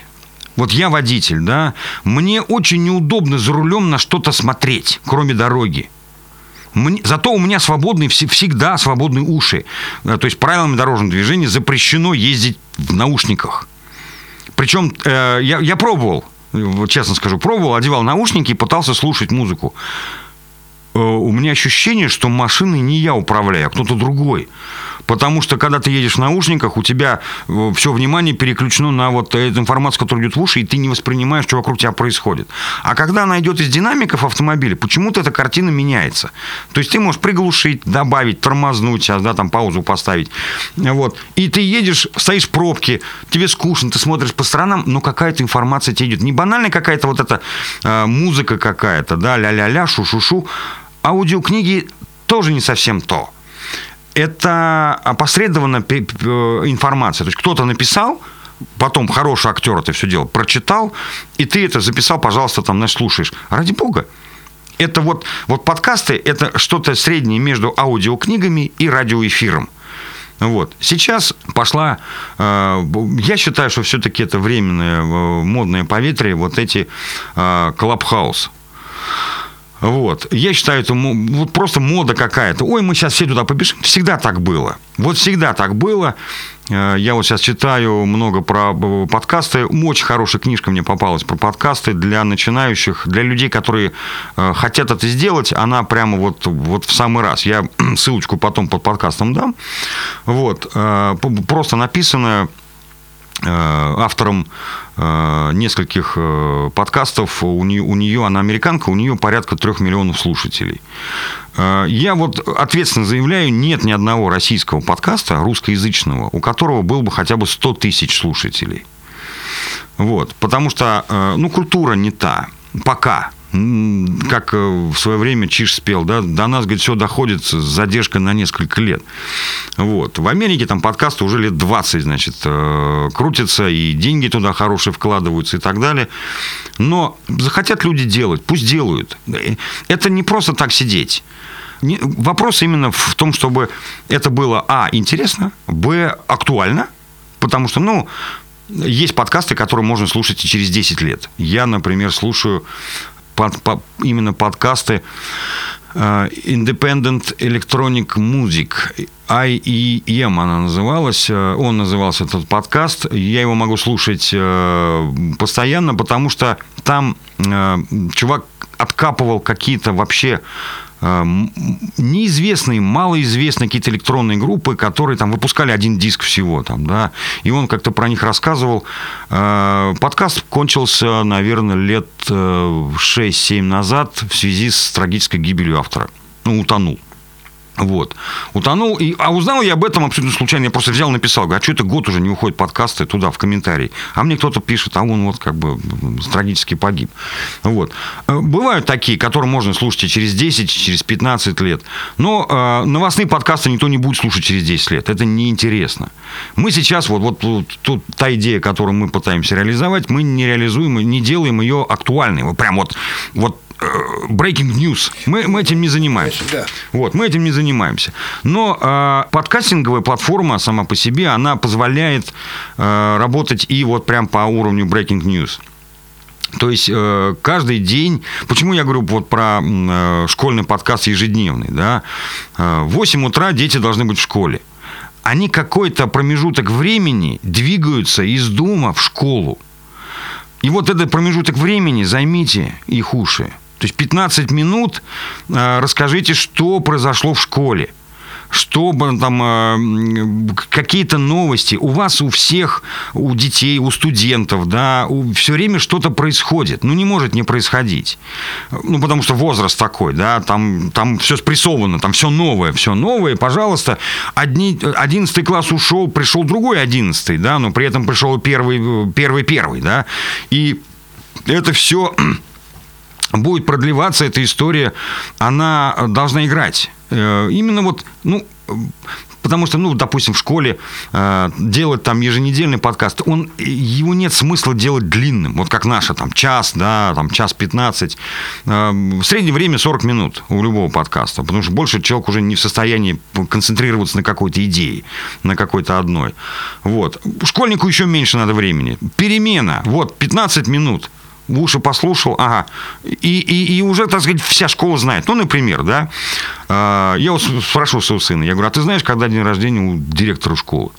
Speaker 2: вот я водитель, да, мне очень неудобно за рулем на что-то смотреть, кроме дороги. Мне, зато у меня свободные, всегда свободные уши. Э, то есть правилами дорожного движения запрещено ездить в наушниках. Причем э, я, я пробовал, честно скажу, пробовал, одевал наушники и пытался слушать музыку. Э, у меня ощущение, что машиной не я управляю, а кто-то другой. Потому что, когда ты едешь в наушниках, у тебя э, все внимание переключено на вот эту информацию, которая идет в уши, и ты не воспринимаешь, что вокруг тебя происходит. А когда она идет из динамиков автомобиля, почему-то эта картина меняется. То есть ты можешь приглушить, добавить, тормознуть сейчас, да, там паузу поставить. Вот. И ты едешь, стоишь в пробке, тебе скучно, ты смотришь по сторонам, но какая-то информация тебе идет. Не банальная какая-то вот эта э, музыка какая-то, да, ля-ля-ля, шу-шу-шу. Аудиокниги тоже не совсем то это опосредованная информация. То есть кто-то написал, потом хороший актер это все дело прочитал, и ты это записал, пожалуйста, там, знаешь, слушаешь. Ради бога. Это вот, вот подкасты, это что-то среднее между аудиокнигами и радиоэфиром. Вот. Сейчас пошла, э, я считаю, что все-таки это временное э, модное поветрие, вот эти э, клабхаус. Вот. Я считаю, это вот просто мода какая-то. Ой, мы сейчас все туда побежим. Всегда так было. Вот всегда так было. Э, я вот сейчас читаю много про э, подкасты. Очень хорошая книжка мне попалась про подкасты для начинающих, для людей, которые э, хотят это сделать. Она прямо вот, вот в самый раз. Я ссылочку потом под подкастом дам. Вот. Просто написано автором Э, нескольких э, подкастов. У нее, у нее, она американка, у нее порядка трех миллионов слушателей. Э, я вот ответственно заявляю, нет ни одного российского подкаста русскоязычного, у которого был бы хотя бы 100 тысяч слушателей. Вот, потому что, ну, культура не та. Пока как э, в свое время Чиш спел, да, до нас, говорит, все доходит с задержкой на несколько лет. Вот. В Америке там подкасты уже лет 20, значит, э, крутятся, и деньги туда хорошие вкладываются и так далее. Но захотят люди делать, пусть делают. Это не просто так сидеть. Вопрос именно в том, чтобы это было, а, интересно, б, актуально, потому что, ну, есть подкасты, которые можно слушать и через 10 лет. Я, например, слушаю под, по, именно подкасты uh, Independent Electronic Music, IEM она называлась, э, он назывался этот подкаст, я его могу слушать uh, постоянно, потому что там чувак откапывал какие-то вообще неизвестные, малоизвестные какие-то электронные группы, которые там выпускали один диск всего, там, да, и он как-то про них рассказывал. Э, подкаст кончился, наверное, лет 6-7 э, назад в связи с трагической гибелью автора. Ну, утонул. Вот. Утонул. И, а узнал я об этом абсолютно случайно. Я просто взял написал. Говорю, а что это год уже не уходит подкасты туда, в комментарии. А мне кто-то пишет, а он вот как бы трагически погиб. Вот. Э, бывают такие, которые можно слушать и через 10, и через 15 лет. Но э, новостные подкасты никто не будет слушать через 10 лет. Это неинтересно. Мы сейчас, вот, вот, вот тут та идея, которую мы пытаемся реализовать, мы не реализуем, не делаем ее актуальной. Вот прям вот, вот breaking news. Мы, мы этим не занимаемся. Да. Вот, мы этим не занимаемся. Но э, подкастинговая платформа сама по себе, она позволяет э, работать и вот прям по уровню breaking news. То есть э, каждый день, почему я говорю вот про э, школьный подкаст ежедневный, да, э, в 8 утра дети должны быть в школе. Они какой-то промежуток времени двигаются из дома в школу. И вот этот промежуток времени займите их уши. То есть 15 минут э, расскажите, что произошло в школе чтобы там э, какие-то новости. У вас у всех, у детей, у студентов, да, у, все время что-то происходит. Ну, не может не происходить. Ну, потому что возраст такой, да, там, там все спрессовано, там все новое, все новое. Пожалуйста, одни, одиннадцатый класс ушел, пришел другой одиннадцатый, да, но при этом пришел первый, первый, первый, да. И это все будет продлеваться эта история, она должна играть. Э, именно вот, ну, Потому что, ну, допустим, в школе э, делать там еженедельный подкаст, он, его нет смысла делать длинным, вот как наша, там, час, да, там, час 15. Э, в среднее время 40 минут у любого подкаста, потому что больше человек уже не в состоянии концентрироваться на какой-то идее, на какой-то одной. Вот. Школьнику еще меньше надо времени. Перемена, вот, 15 минут – в уши послушал, ага, и, и, и уже, так сказать, вся школа знает. Ну, например, да, а, я вот спрашивал своего сына, я говорю, а ты знаешь, когда день рождения у директора школы?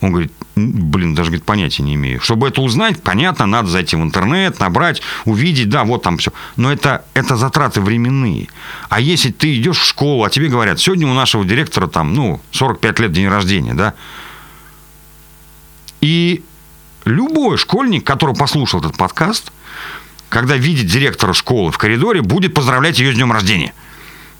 Speaker 2: Он говорит, блин, даже говорит, понятия не имею. Чтобы это узнать, понятно, надо зайти в интернет, набрать, увидеть, да, вот там все. Но это, это затраты временные. А если ты идешь в школу, а тебе говорят, сегодня у нашего директора там, ну, 45 лет день рождения, да, и Любой школьник, который послушал этот подкаст, когда видит директора школы в коридоре, будет поздравлять ее с днем рождения.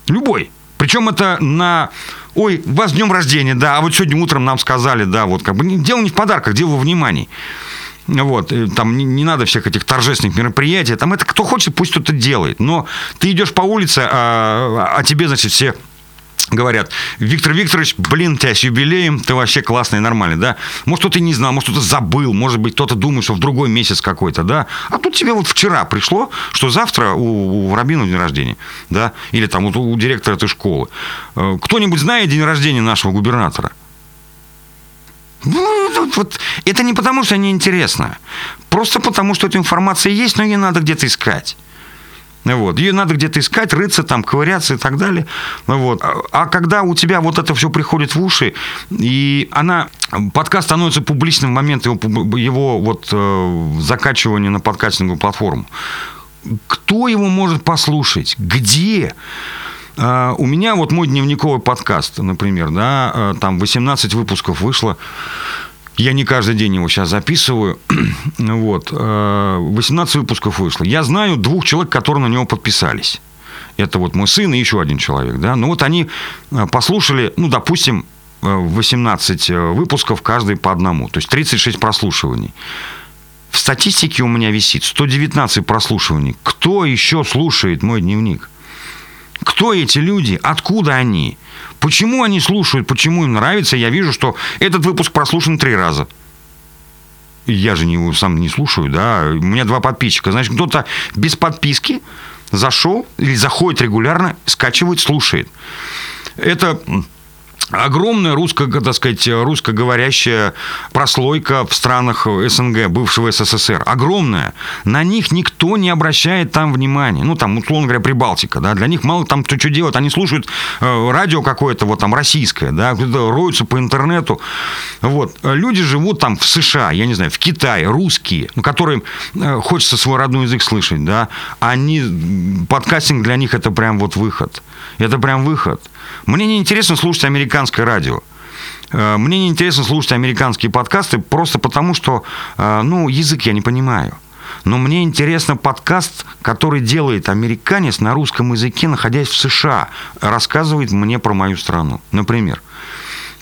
Speaker 2: Любой. Причем это на... Ой, у вас днем рождения, да, а вот сегодня утром нам сказали, да, вот как бы дело не в подарках, дело во внимании. Вот, там не, не надо всех этих торжественных мероприятий. Там это кто хочет, пусть кто-то делает. Но ты идешь по улице, а, а тебе, значит, все говорят, Виктор Викторович, блин, тебя с юбилеем, ты вообще классный, нормальный, да? Может, кто-то не знал, может, кто-то забыл, может быть, кто-то думает, что в другой месяц какой-то, да? А тут тебе вот вчера пришло, что завтра у, у Рабина день рождения, да? Или там вот у директора этой школы. Э, кто-нибудь знает день рождения нашего губернатора? Ну, вот, это не потому, что неинтересно. Просто потому, что эта информация есть, но ее надо где-то искать. Вот. Ее надо где-то искать, рыться там, ковыряться и так далее. Вот. А когда у тебя вот это все приходит в уши, и она, подкаст становится публичным в момент его, его вот э, закачивания на подкастинговую платформу, кто его может послушать? Где? Uh, у меня вот мой дневниковый подкаст, например, да, uh, там 18 выпусков вышло. Я не каждый день его сейчас записываю. вот. 18 э, выпусков вышло. Я знаю двух человек, которые на него подписались. Это вот мой сын и еще один человек. Да? Ну вот они э, послушали, ну, допустим, 18 э, выпусков, каждый по одному. То есть 36 прослушиваний. В статистике у меня висит 119 прослушиваний. Кто еще слушает мой дневник? Кто эти люди? Откуда они? Почему они слушают, почему им нравится, я вижу, что этот выпуск прослушан три раза. Я же не, сам не слушаю, да. У меня два подписчика. Значит, кто-то без подписки зашел или заходит регулярно, скачивает, слушает. Это огромная русско, так сказать, русскоговорящая прослойка в странах СНГ, бывшего СССР. Огромная. На них никто не обращает там внимания. Ну, там, условно говоря, Прибалтика, да. Для них мало там кто что делать. Они слушают э, радио какое-то, вот там, российское, да, роются по интернету. Вот. Люди живут там в США, я не знаю, в Китае, русские, ну, которым э, хочется свой родной язык слышать, да. Они, подкастинг для них это прям вот выход. Это прям выход. Мне не интересно слушать американское радио. Э, мне не интересно слушать американские подкасты просто потому, что, э, ну, язык я не понимаю. Но мне интересно подкаст, который делает американец на русском языке, находясь в США, рассказывает мне про мою страну. Например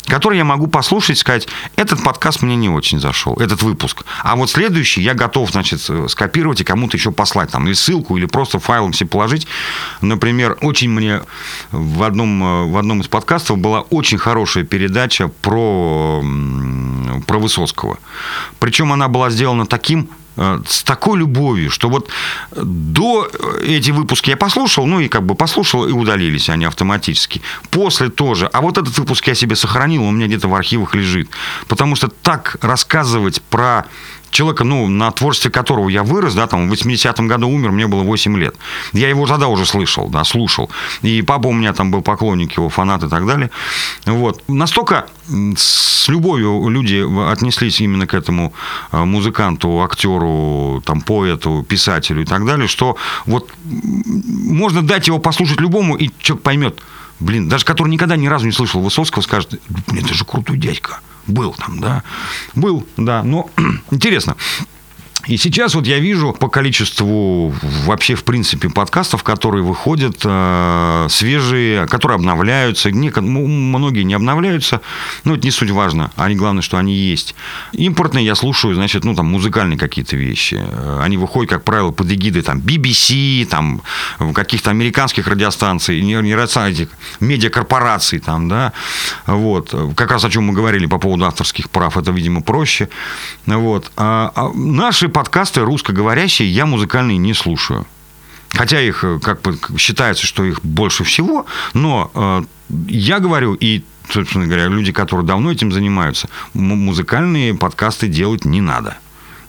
Speaker 2: который я могу послушать и сказать, этот подкаст мне не очень зашел, этот выпуск. А вот следующий я готов, значит, скопировать и кому-то еще послать там или ссылку, или просто файлом себе положить. Например, очень мне в одном, в одном из подкастов была очень хорошая передача про, про Высоцкого. Причем она была сделана таким Э, с такой любовью, что вот до эти выпуски я послушал, ну и как бы послушал, и удалились они автоматически. После тоже. А вот этот выпуск я себе сохранил, он у меня где-то в архивах лежит. Потому что так рассказывать про человека, ну, на творчестве которого я вырос, да, там, в 80-м году умер, мне было 8 лет. Я его тогда уже слышал, да, слушал. И папа у меня там был поклонник его, фанат и так далее. Вот. Настолько с любовью люди отнеслись именно к этому э, музыканту, актеру, там, поэту, писателю и так далее, что вот можно дать его послушать любому, и человек поймет, блин, даже который никогда ни разу не слышал Высоцкого, скажет, блин, это же крутой дядька. Был там, да. Был, да. Но интересно. И сейчас вот я вижу по количеству вообще, в принципе, подкастов, которые выходят, э, свежие, которые обновляются. Не, многие не обновляются, но это не суть важно. Они, главное, что они есть. Импортные я слушаю, значит, ну, там, музыкальные какие-то вещи. Э, они выходят, как правило, под эгидой там BBC, там, каких-то американских радиостанций, не, не этих медиакорпораций, там, да. Вот. Как раз о чем мы говорили по поводу авторских прав. Это, видимо, проще. Вот. А, а наши подкасты русскоговорящие я музыкальные не слушаю. Хотя их, э, как бы, считается, что их больше всего, но э, я говорю, и, собственно говоря, люди, которые давно этим занимаются, музыкальные подкасты делать не надо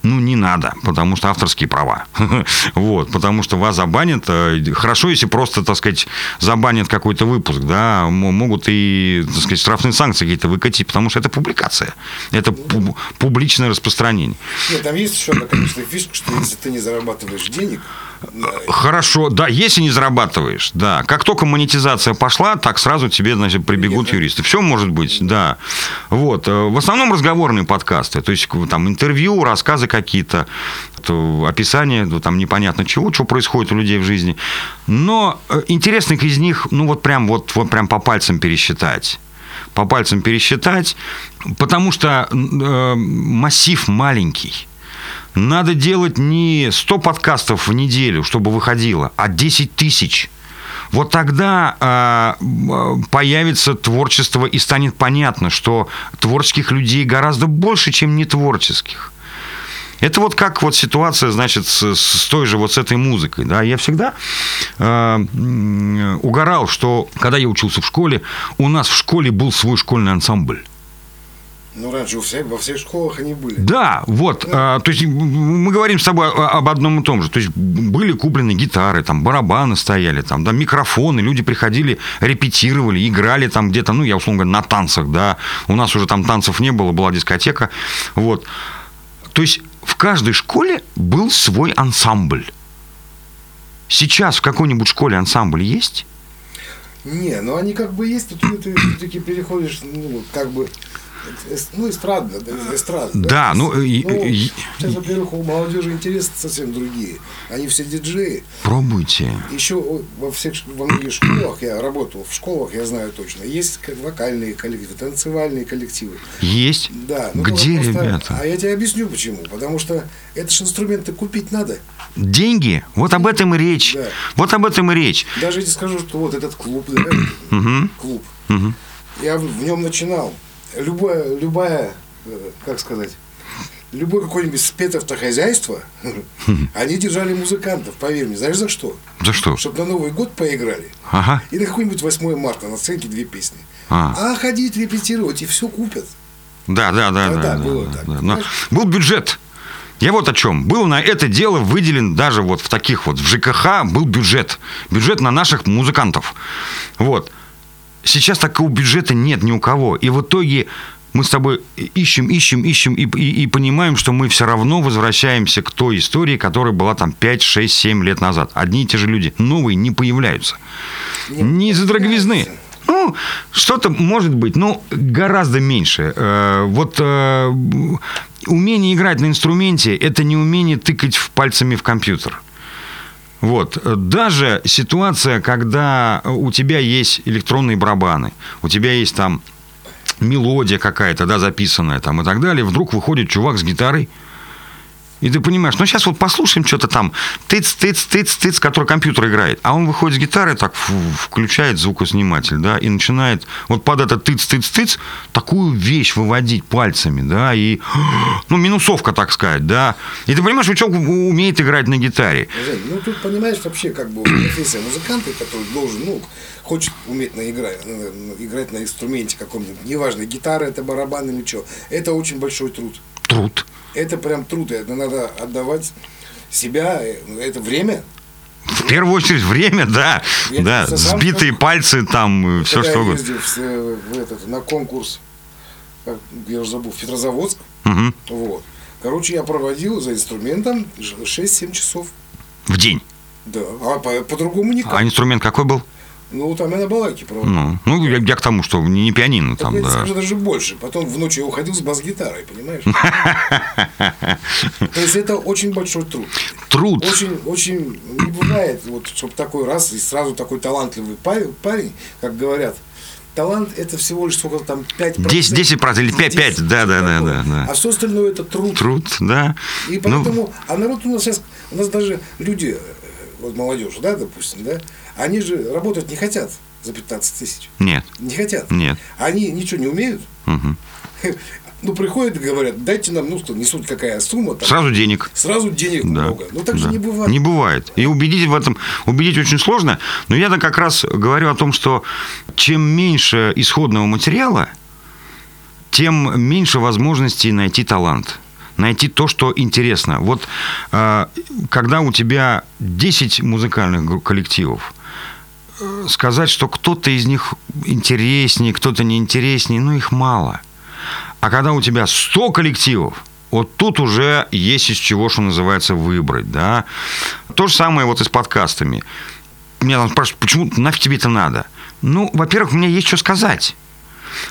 Speaker 2: ну, не надо, потому что авторские права. вот, потому что вас забанят. Э, хорошо, если просто, так сказать, забанят какой-то выпуск, да, могут и, так сказать, штрафные санкции какие-то выкатить, потому что это публикация. Это пуб- публичное распространение.
Speaker 1: Нет, там есть еще одна, конечно, фишка, что если ты не зарабатываешь денег,
Speaker 2: Хорошо, да, если не зарабатываешь, да. Как только монетизация пошла, так сразу тебе, значит, прибегут Нет, юристы. Все может быть, да. Вот. Э, в основном разговорные подкасты, то есть там интервью, рассказы какие-то, описание, ну, там непонятно чего, что происходит у людей в жизни. Но э, интересных из них, ну вот прям вот, вот прям по пальцам пересчитать по пальцам пересчитать, потому что э, массив маленький. Надо делать не 100 подкастов в неделю, чтобы выходило, а 10 тысяч. Вот тогда э, появится творчество и станет понятно, что творческих людей гораздо больше, чем нетворческих. Это вот как вот ситуация, значит, с, с той же вот с этой музыкой. Да? Я всегда э, угорал, что когда я учился в школе, у нас в школе был свой школьный ансамбль.
Speaker 1: Ну, раньше все, во всех школах они были.
Speaker 2: Да, вот. Да. А, то есть мы говорим с тобой об одном и том же. То есть были куплены гитары, там барабаны стояли, там, да, микрофоны, люди приходили, репетировали, играли там где-то, ну, я условно говоря, на танцах, да. У нас уже там танцев не было, была дискотека. Вот. То есть в каждой школе был свой ансамбль. Сейчас в какой-нибудь школе ансамбль есть?
Speaker 1: Не, ну они как бы есть, тут ты все-таки переходишь, ну, как бы ну, эстрадно.
Speaker 2: Да, да ну... ну
Speaker 1: сейчас, во-первых, у молодежи интересы совсем другие. Они все диджеи.
Speaker 2: Пробуйте.
Speaker 1: Еще во всех, во многих школах, я работал в школах, я знаю точно, есть вокальные коллективы, танцевальные коллективы.
Speaker 2: Есть?
Speaker 1: Да.
Speaker 2: Ну, Где, просто, ребята?
Speaker 1: А я тебе объясню, почему. Потому что это же инструменты купить надо.
Speaker 2: Деньги? Вот об этом и речь. Да. Вот об этом и речь.
Speaker 1: Даже если скажу, что вот этот клуб, да, клуб, я в нем начинал любое, любая, э, как сказать, любое какое-нибудь спецавтохозяйство, они держали музыкантов, поверь мне. Знаешь, за что?
Speaker 2: За что?
Speaker 1: Чтобы на Новый год поиграли.
Speaker 2: Ага.
Speaker 1: И на какой-нибудь 8 марта на сценке две песни. А, а ходить, репетировать, и все купят.
Speaker 2: Да, да, да. да, да, было да, так. Да. Но был бюджет. Я вот о чем. Был на это дело выделен даже вот в таких вот, в ЖКХ был бюджет. Бюджет на наших музыкантов. Вот. Сейчас такого бюджета нет ни у кого. И в итоге мы с тобой ищем, ищем, ищем и, и, и понимаем, что мы все равно возвращаемся к той истории, которая была там 5, 6, 7 лет назад. Одни и те же люди. Новые не появляются. Нет, не из-за дороговизны. Ну, что-то может быть, но гораздо меньше. Э, вот э, умение играть на инструменте – это не умение тыкать пальцами в компьютер. Вот. Даже ситуация, когда у тебя есть электронные барабаны, у тебя есть там мелодия какая-то, да, записанная там и так далее, вдруг выходит чувак с гитарой, и ты понимаешь, ну сейчас вот послушаем что-то там, тыц, тыц, тыц, тыц, который компьютер играет. А он выходит с гитары, так включает звукосниматель, да, и начинает вот под этот тыц, тыц, тыц такую вещь выводить пальцами, да, и, ну, минусовка, так сказать, да. И ты понимаешь, что человек умеет играть на гитаре.
Speaker 1: Ну, тут понимаешь, вообще, как бы, профессия музыканта, который должен, ну, хочет уметь наиграть, играть на инструменте каком-нибудь, неважно, гитара это, барабан или что, это очень большой труд.
Speaker 2: Труд
Speaker 1: это прям труд, это надо отдавать себя, это время.
Speaker 2: В первую очередь время, да, я да, сбитые сам, пальцы там, все что угодно.
Speaker 1: Я в, в этот, на конкурс, я уже забыл, в Петрозаводск, угу. вот. Короче, я проводил за инструментом 6-7 часов.
Speaker 2: В день?
Speaker 1: Да, а по-другому по никак.
Speaker 2: А инструмент какой был?
Speaker 1: Ну, там я на балайке
Speaker 2: проводил. Ну, ну я, я к тому, что не, пианино там,
Speaker 1: я да. скажу даже больше. Потом в ночь я уходил с бас-гитарой, понимаешь? То есть это очень большой труд.
Speaker 2: Труд.
Speaker 1: Очень, очень не бывает, вот, чтобы такой раз и сразу такой талантливый парень, как говорят, талант это всего лишь сколько там 5%.
Speaker 2: 10, 10 или 5, 5, да, да, да, да, да.
Speaker 1: А все остальное это труд.
Speaker 2: Труд, да.
Speaker 1: И поэтому, ну... а народ у нас сейчас, у нас даже люди, вот молодежь, да, допустим, да, они же работать не хотят за 15 тысяч.
Speaker 2: Нет.
Speaker 1: Не хотят.
Speaker 2: Нет.
Speaker 1: Они ничего не умеют. Угу. Ну, приходят и говорят, дайте нам, ну, не суть какая сумма. Там,
Speaker 2: сразу денег.
Speaker 1: Сразу денег да. много. Ну, так да. же не бывает.
Speaker 2: Не бывает. И убедить в этом, убедить очень сложно. Но я-то как раз говорю о том, что чем меньше исходного материала, тем меньше возможностей найти талант найти то, что интересно. Вот э, когда у тебя 10 музыкальных коллективов, сказать, что кто-то из них интереснее, кто-то неинтереснее, ну их мало. А когда у тебя 100 коллективов, вот тут уже есть из чего, что называется, выбрать, да. То же самое вот и с подкастами. Меня там спрашивают, почему нафиг тебе это надо? Ну, во-первых, меня есть что сказать.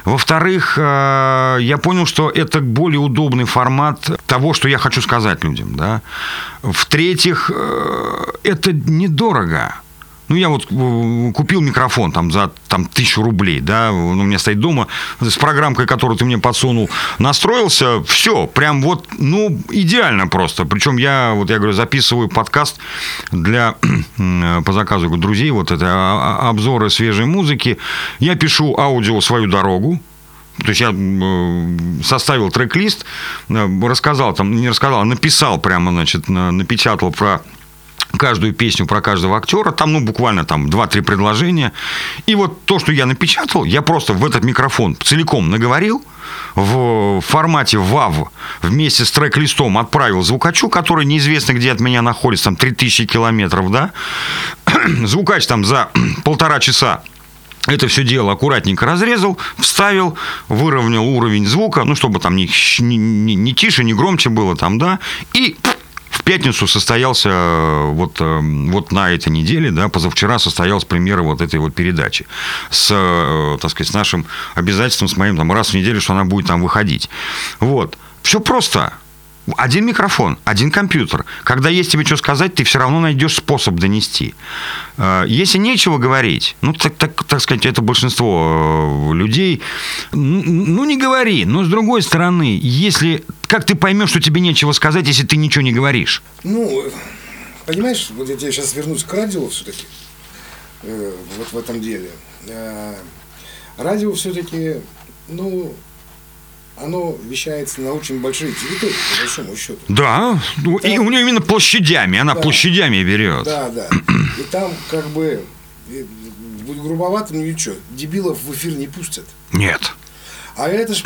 Speaker 2: Во-вторых, э, я понял, что это более удобный формат того, что я хочу сказать людям. Да? В-третьих, э, это недорого. Ну, я вот э, купил микрофон там за там, тысячу рублей, да, он у меня стоит дома, с программкой, которую ты мне подсунул, настроился, все, прям вот, ну, идеально просто. Причем я, вот я говорю, записываю подкаст для, по заказу друзей, вот это а, а, обзоры свежей музыки. Я пишу аудио «Свою дорогу», то есть я э, составил трек-лист, э, рассказал, там, не рассказал, а написал прямо, значит, напечатал про каждую песню про каждого актера, там, ну, буквально там 2-3 предложения. И вот то, что я напечатал, я просто в этот микрофон целиком наговорил, в формате WAV вместе с трек-листом отправил звукачу, который неизвестно где от меня находится, там 3000 километров, да. Звукач там за полтора часа это все дело аккуратненько разрезал, вставил, выровнял уровень звука, ну, чтобы там не, не, не, не тише, не громче было там, да, и в пятницу состоялся э, вот, э, вот на этой неделе, да, позавчера состоялась премьера вот этой вот передачи с, э, так сказать, с нашим обязательством, с моим там раз в неделю, что она будет там выходить. Вот. Все просто. Один микрофон, один компьютер. Когда есть тебе что сказать, ты все равно найдешь способ донести. Э, если нечего говорить, ну, так, так, так сказать, это большинство э, людей, ну, не говори. Но, с другой стороны, если... Как ты поймешь, что тебе нечего сказать, если ты ничего не говоришь?
Speaker 1: Ну, понимаешь, вот я сейчас вернусь к радио все-таки, э, вот в этом деле. Радио все-таки, ну, оно вещается на очень большие территории, по большому счету.
Speaker 2: Да, ну, там, и у нее именно площадями, она да, площадями берет.
Speaker 1: Да, да. И там как бы грубовато, ну ничего, дебилов в эфир не пустят.
Speaker 2: Нет.
Speaker 1: А это ж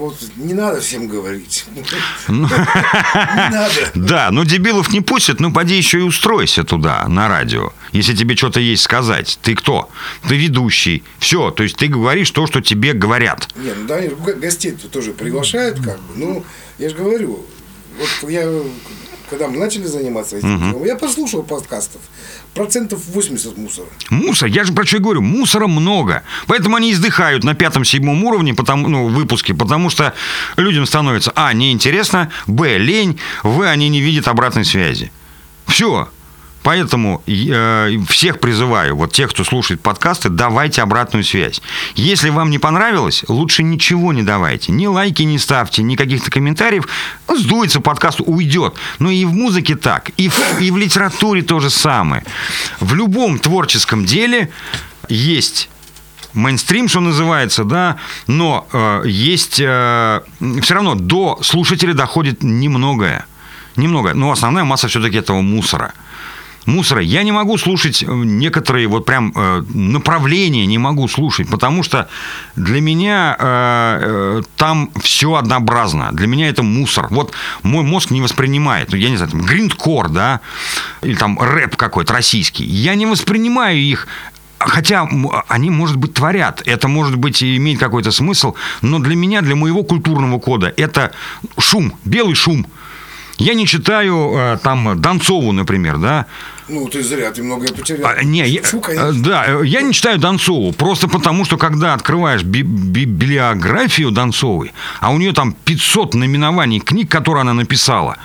Speaker 1: вот не надо всем говорить.
Speaker 2: Ну, не надо. Да, но дебилов не пустят, ну поди еще и устройся туда, на радио. Если тебе что-то есть сказать. Ты кто? Ты ведущий. Все, то есть ты говоришь то, что тебе говорят.
Speaker 1: Не, ну да, гостей -то тоже приглашают, как бы. Ну, я же говорю, вот я когда мы начали заниматься этим делом, я послушал подкастов. Процентов 80 мусора.
Speaker 2: Мусор, я же про что и говорю, мусора много. Поэтому они издыхают на пятом-седьмом уровне, потому, ну, выпуске, потому что людям становится, а, неинтересно, б, лень, в, они не видят обратной связи. Все. Поэтому э, всех призываю, вот тех, кто слушает подкасты, давайте обратную связь. Если вам не понравилось, лучше ничего не давайте. Ни лайки не ставьте, ни каких-то комментариев. Сдуется подкаст, уйдет. Но и в музыке так, и в, и в литературе то же самое. В любом творческом деле есть мейнстрим, что называется, да, но э, есть э, все равно до слушателя доходит немногое. Немного. Но основная масса все-таки этого мусора мусора. Я не могу слушать э, некоторые вот прям э, направления, не могу слушать, потому что для меня э, там все однообразно. Для меня это мусор. Вот мой мозг не воспринимает, ну, я не знаю, там, гриндкор, да, или там рэп какой-то российский. Я не воспринимаю их Хотя они, может быть, творят, это, может быть, имеет какой-то смысл, но для меня, для моего культурного кода, это шум, белый шум – я не читаю э, там Донцову, например, да.
Speaker 1: Ну, ты зря, ты многое потерял.
Speaker 2: А, не, я, Фу, э, да, э, я не читаю Донцову, просто потому, что когда открываешь би- би- библиографию Донцовой, а у нее там 500 наименований книг, которые она написала,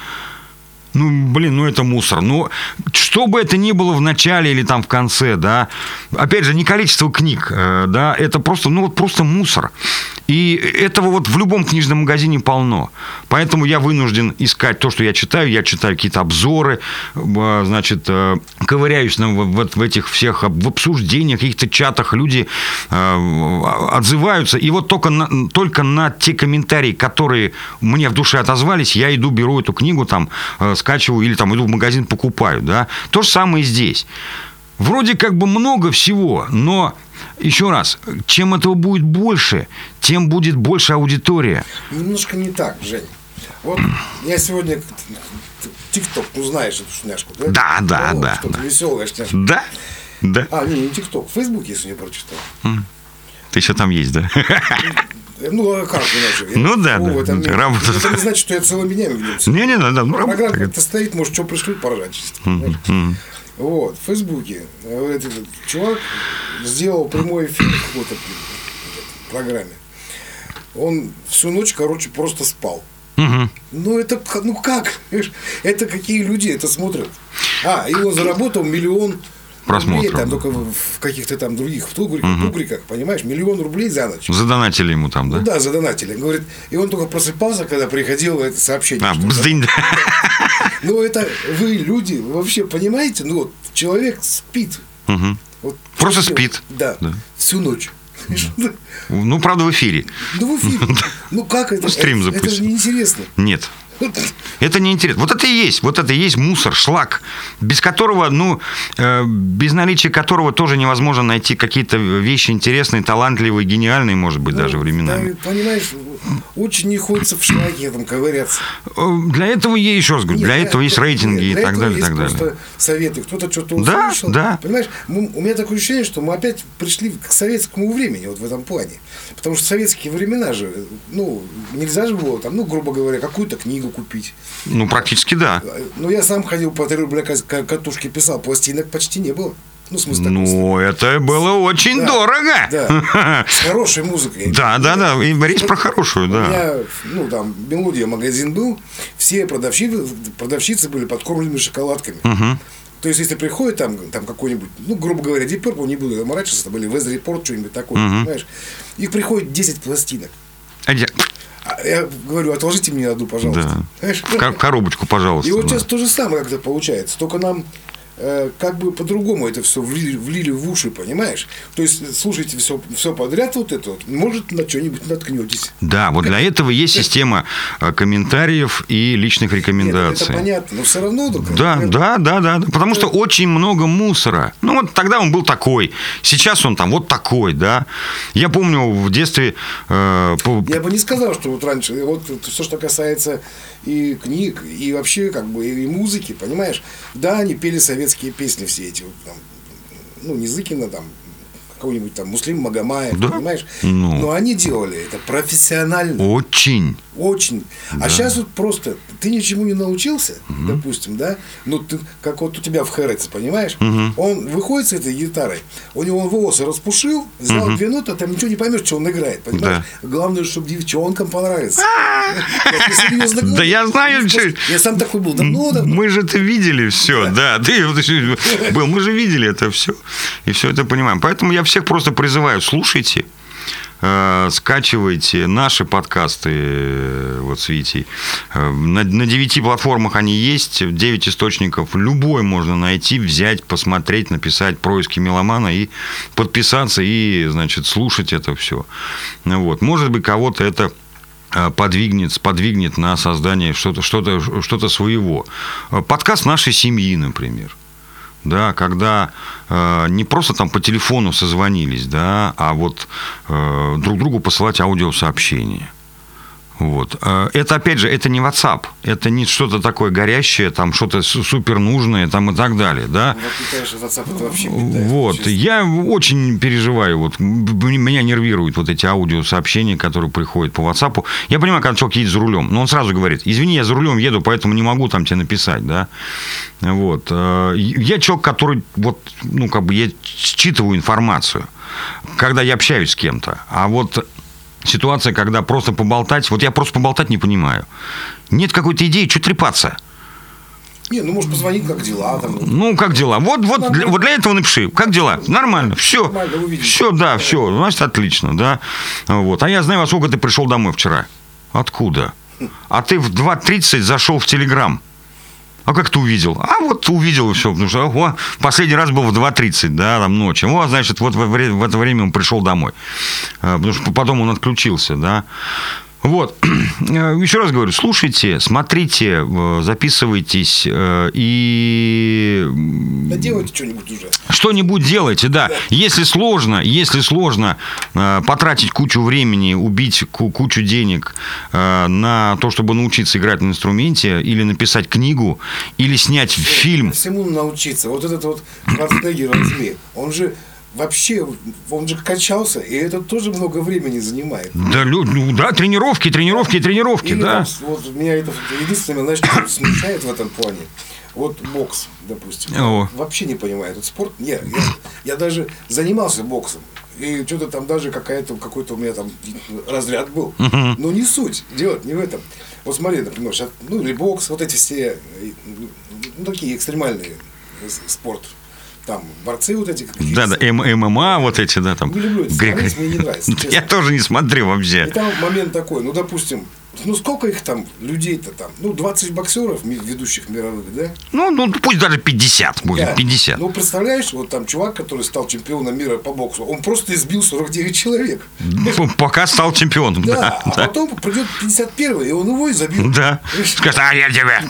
Speaker 2: ну, блин, ну это мусор. Ну, что бы это ни было в начале или там в конце, да, опять же, не количество книг, да, это просто, ну вот просто мусор. И этого вот в любом книжном магазине полно. Поэтому я вынужден искать то, что я читаю. Я читаю какие-то обзоры, э, значит, э, ковыряюсь вот в этих всех в обсуждениях, каких-то чатах люди э, отзываются. И вот только на, только на те комментарии, которые мне в душе отозвались, я иду, беру эту книгу, там, скачиваю или там иду в магазин, покупаю. Да? То же самое и здесь. Вроде как бы много всего, но еще раз, чем этого будет больше, тем будет больше аудитория.
Speaker 1: Немножко не так, Жень. Вот я сегодня ТикТок, ну знаешь эту шняшку, да?
Speaker 2: Да, да,
Speaker 1: ну,
Speaker 2: да.
Speaker 1: Что-то
Speaker 2: да.
Speaker 1: веселая шняшка.
Speaker 2: Да, да.
Speaker 1: А, не, не ТикТок, Фейсбук, если не прочитал.
Speaker 2: Ты еще там есть, да?
Speaker 1: Ну, а как иначе?
Speaker 2: Ну да, да.
Speaker 1: Это,
Speaker 2: работа.
Speaker 1: это не значит, что я целыми днями веду.
Speaker 2: Не, не, да, ну,
Speaker 1: Программа как-то стоит, может, что пришлют, поржать. Вот, в Фейсбуке. Этот, этот чувак сделал прямой эфир в какой-то программе. Он всю ночь, короче, просто спал.
Speaker 2: Угу.
Speaker 1: Ну, это, ну как? Это какие люди это смотрят? А, и он заработал миллион
Speaker 2: просмотров.
Speaker 1: Рублей, там только в каких-то там других тугриках, угу. тугриках, понимаешь, миллион рублей за ночь.
Speaker 2: Задонатили ему там, да?
Speaker 1: Ну да, задонатили. Говорит, и он только просыпался, когда приходило это сообщение.
Speaker 2: А, бздынь.
Speaker 1: Ну, это вы, люди, вообще понимаете? Ну, вот человек спит.
Speaker 2: Угу. Вот, Просто спит.
Speaker 1: Да, да, всю ночь.
Speaker 2: Ну, правда, в эфире.
Speaker 1: Ну, в эфире. Ну, как это?
Speaker 2: Стрим
Speaker 1: запустить. Это же неинтересно.
Speaker 2: Нет. Это неинтересно. Вот это и есть. Вот это и есть мусор, шлак, без которого, ну, э, без наличия которого тоже невозможно найти какие-то вещи интересные, талантливые, гениальные, может быть, ну, даже временами.
Speaker 1: Да, понимаешь, очень не хочется в шлаке там ковыряться.
Speaker 2: Э, для этого, я еще раз говорю, нет, для этого есть рейтинги нет, и так далее, и так далее.
Speaker 1: Советы, кто-то что-то
Speaker 2: да, услышал. Да.
Speaker 1: Понимаешь, у меня такое ощущение, что мы опять пришли к советскому времени вот в этом плане. Потому что советские времена же, ну, нельзя же было там, ну, грубо говоря, какую-то книгу купить.
Speaker 2: Ну, практически да.
Speaker 1: Ну, я сам ходил по 3 рубля катушки писал, пластинок почти не было.
Speaker 2: Ну, в смысле, ну это было очень да, дорого.
Speaker 1: Да. С хорошей музыкой.
Speaker 2: Да, да, да. И речь про хорошую, да.
Speaker 1: У меня, ну, там, мелодия магазин был, все продавщицы, продавщицы были подкормлены шоколадками.
Speaker 2: Угу.
Speaker 1: То есть, если приходит там, там какой-нибудь, ну, грубо говоря, Deep Purple, не буду заморачиваться, там, или Weather Report, что-нибудь такое, угу. понимаешь? Их приходит 10 пластинок.
Speaker 2: А я...
Speaker 1: Я говорю, отложите мне одну, пожалуйста.
Speaker 2: Да. Коробочку, пожалуйста.
Speaker 1: И вот да. сейчас то же самое как-то получается. Только нам как бы по-другому это все влили, влили в уши, понимаешь? То есть слушайте все, все подряд вот это вот, может на что-нибудь наткнетесь.
Speaker 2: Да, вот для этого есть система э, комментариев и личных рекомендаций.
Speaker 1: Нет, это понятно, но все равно
Speaker 2: только. Да, да, да, да, потому что очень много мусора. Ну вот тогда он был такой, сейчас он там вот такой, да. Я помню в детстве. Э,
Speaker 1: Я бы не сказал, что вот раньше, вот все, что касается и книг, и вообще как бы и музыки, понимаешь? Да, они пели советские песни все эти, вот, там, ну, Низыкина там, какой-нибудь там Муслим Магомаев,
Speaker 2: Да?
Speaker 1: понимаешь?
Speaker 2: Ну.
Speaker 1: Но они делали это профессионально.
Speaker 2: Очень.
Speaker 1: Очень. А сейчас вот просто ты ничему не научился, допустим, да? Ну, ты, как вот у тебя в Хэротсе, понимаешь? Он выходит с этой гитарой, у него он волосы распушил, взял две ноты, а там ничего не поймешь, что он играет, понимаешь? Главное, чтобы девчонкам понравится. Серьезно говорю.
Speaker 2: Да я знаю, чё-
Speaker 1: Я сам такой был давно.
Speaker 2: Мы же это видели все, да. Ты был, мы же видели это все. И все это понимаем. Поэтому я всех просто призываю, слушайте, э, скачивайте наши подкасты э, вот с Витей. Э, На, на 9 платформах они есть, 9 источников. Любой можно найти, взять, посмотреть, написать происки меломана и подписаться и, значит, слушать это все. Вот. Может быть, кого-то это подвигнет, сподвигнет на создание что-то что что своего. Э, Подкаст нашей семьи, например. Да, когда э, не просто там по телефону созвонились, да, а вот э, друг другу посылать аудиосообщения. Вот. Э, Это, опять же, это не WhatsApp, это не что-то такое горящее, там что-то су- супер нужное там, и так далее, да.
Speaker 1: Вот, ты, конечно, WhatsApp это вообще беда,
Speaker 2: Вот,
Speaker 1: честно.
Speaker 2: я очень переживаю, вот, меня нервируют вот эти аудиосообщения, которые приходят по WhatsApp. Я понимаю, когда человек едет за рулем, но он сразу говорит, извини, я за рулем еду, поэтому не могу там тебе написать, да. Вот. Э, Я человек, который, вот, ну, как бы, я считываю информацию, когда я общаюсь с кем-то. А вот ситуация, когда просто поболтать, вот я просто поболтать не понимаю. Нет какой-то идеи, что трепаться.
Speaker 1: Не, ну, может, позвонить, как дела там.
Speaker 2: Ну, как дела? Вот, вот, для, вот для этого напиши. Как дела? Нормально. Все.
Speaker 1: Нормально, увидимся.
Speaker 2: Все, да, все. Значит, отлично, да. Вот. А я знаю, во сколько ты пришел домой вчера. Откуда? А ты в 2.30 зашел в Телеграм. А как ты увидел? А вот увидел все. Потому что о, последний раз был в 2.30, да, там ночью. О, значит, вот во вре- в это время он пришел домой. А, Потому что потом он отключился, да. Вот. Э, Еще раз говорю, слушайте, смотрите, э, записывайтесь э, и
Speaker 1: Да делайте что-нибудь уже.
Speaker 2: что-нибудь делайте, да. Если сложно, если сложно потратить кучу времени, убить ку- кучу денег на то, чтобы научиться играть на инструменте, или написать книгу, или снять фильм.
Speaker 1: Всему научиться. Вот этот вот Шварценеггер возьми. Он же вообще, он же качался, и это тоже много времени занимает.
Speaker 2: Да, ну, да, тренировки, тренировки, тренировки,
Speaker 1: Или
Speaker 2: да.
Speaker 1: там, вот меня это единственное, знаешь, что смущает в этом плане. Вот бокс, допустим.
Speaker 2: О.
Speaker 1: Вообще не понимаю этот спорт. Нет, я, я даже занимался боксом. И что-то там даже какая-то, какой-то у меня там разряд был. Но не суть. Дело не в этом. Вот смотри, например, сейчас, ну или бокс, вот эти все, э, ну, такие экстремальные с- спорт. Там борцы вот эти.
Speaker 2: Да, да, ММА вот эти, да, там.
Speaker 1: Не люблю это смотреть, мне не нравится.
Speaker 2: Я тоже не смотрю
Speaker 1: И
Speaker 2: вообще.
Speaker 1: там момент такой, ну, допустим, ну, сколько их там, людей-то там? Ну, 20 боксеров, ведущих мировых, да?
Speaker 2: Ну, ну, пусть даже 50 будет,
Speaker 1: Да.
Speaker 2: 50.
Speaker 1: Ну, представляешь, вот там чувак, который стал чемпионом мира по боксу, он просто избил 49 человек.
Speaker 2: Пока стал чемпионом,
Speaker 1: Да,
Speaker 2: да.
Speaker 1: а
Speaker 2: да.
Speaker 1: потом придет 51 и он его и забил.
Speaker 2: Да. Скажет, а я тебе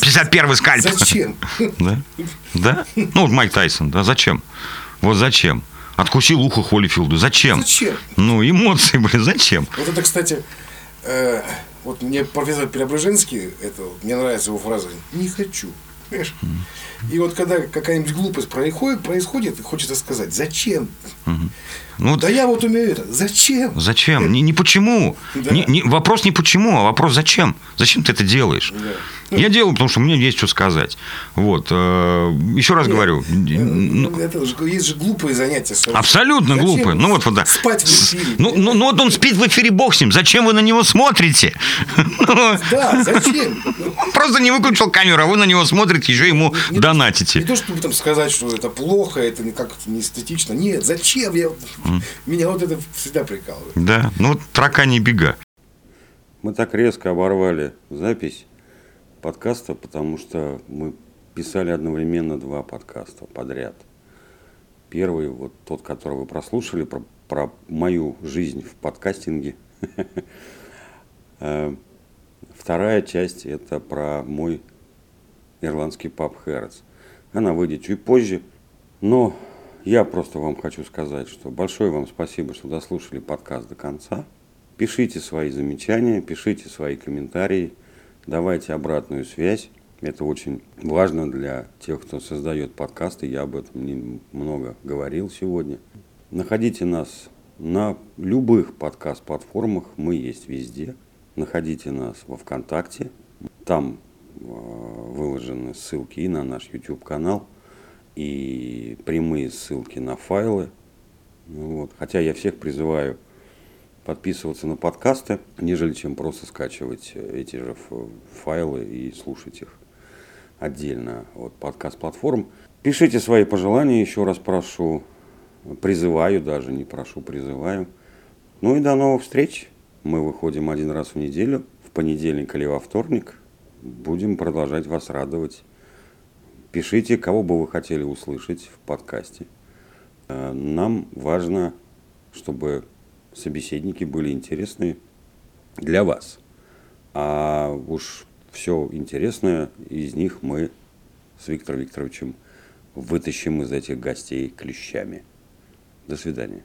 Speaker 2: 51 скальп.
Speaker 1: Зачем?
Speaker 2: Да? Да? Ну, вот Майк Тайсон, да, зачем? Вот зачем? Откусил ухо Холлифилду. Зачем?
Speaker 1: Зачем?
Speaker 2: Ну, эмоции, блин, зачем?
Speaker 1: Вот это, кстати, э, вот мне профессор Преображенский, это, мне нравится его фраза «не хочу». Понимаешь? И вот когда какая-нибудь глупость происходит, происходит, хочется сказать «зачем?».
Speaker 2: Ну, вот
Speaker 1: Да я вот умею это. Зачем?
Speaker 2: зачем? Не, не почему.
Speaker 1: Да.
Speaker 2: Не- не- вопрос не почему, а вопрос зачем. Зачем ты это делаешь? Я делаю, потому что мне есть что сказать. Вот. э, Еще раз говорю.
Speaker 1: Э,
Speaker 2: ну,
Speaker 1: ну, это же, есть же глупые занятия. совершенно.
Speaker 2: Абсолютно
Speaker 1: Зачем
Speaker 2: глупые. Ну вот, вот да.
Speaker 1: Спать в эфире.
Speaker 2: Ну, ну, ну вот он спит в эфире, бог с ним. Зачем вы на него смотрите?
Speaker 1: Да, зачем? Ну,
Speaker 2: Он Просто не выключил камеру, а вы на него смотрите, еще ему
Speaker 1: не
Speaker 2: донатите.
Speaker 1: Не то, чтобы там сказать, что это плохо, это не как-то не эстетично. Нет, зачем? Я... Меня вот это всегда прикалывает.
Speaker 2: Да, ну вот таракани бега.
Speaker 3: Мы так резко оборвали запись подкаста, потому что мы писали одновременно два подкаста подряд. Первый, вот тот, который вы прослушали, про, про мою жизнь в подкастинге. Э, Вторая часть – это про мой ирландский паб Хэрротс. Она выйдет чуть позже, но я просто вам хочу сказать, что большое вам спасибо, что дослушали подкаст до конца. Пишите свои замечания, пишите свои комментарии, давайте обратную связь. Это очень важно для тех, кто создает подкасты. Я об этом не много говорил сегодня.
Speaker 2: Находите нас на любых подкаст-платформах, мы есть везде. Находите нас во ВКонтакте, там выложены ссылки и на наш YouTube-канал, и прямые ссылки на файлы. Ну вот. Хотя я всех призываю подписываться на подкасты, нежели чем просто скачивать эти же файлы и слушать их отдельно от подкаст-платформ. Пишите свои пожелания, еще раз прошу, призываю даже, не прошу, призываю. Ну и до новых встреч. Мы выходим один раз в неделю, в понедельник или во вторник. Будем продолжать вас радовать. Пишите, кого бы вы хотели услышать в подкасте. Э, нам важно, чтобы собеседники были интересны для вас. А уж все интересное из них мы с Виктором Викторовичем вытащим из этих гостей клещами. До свидания.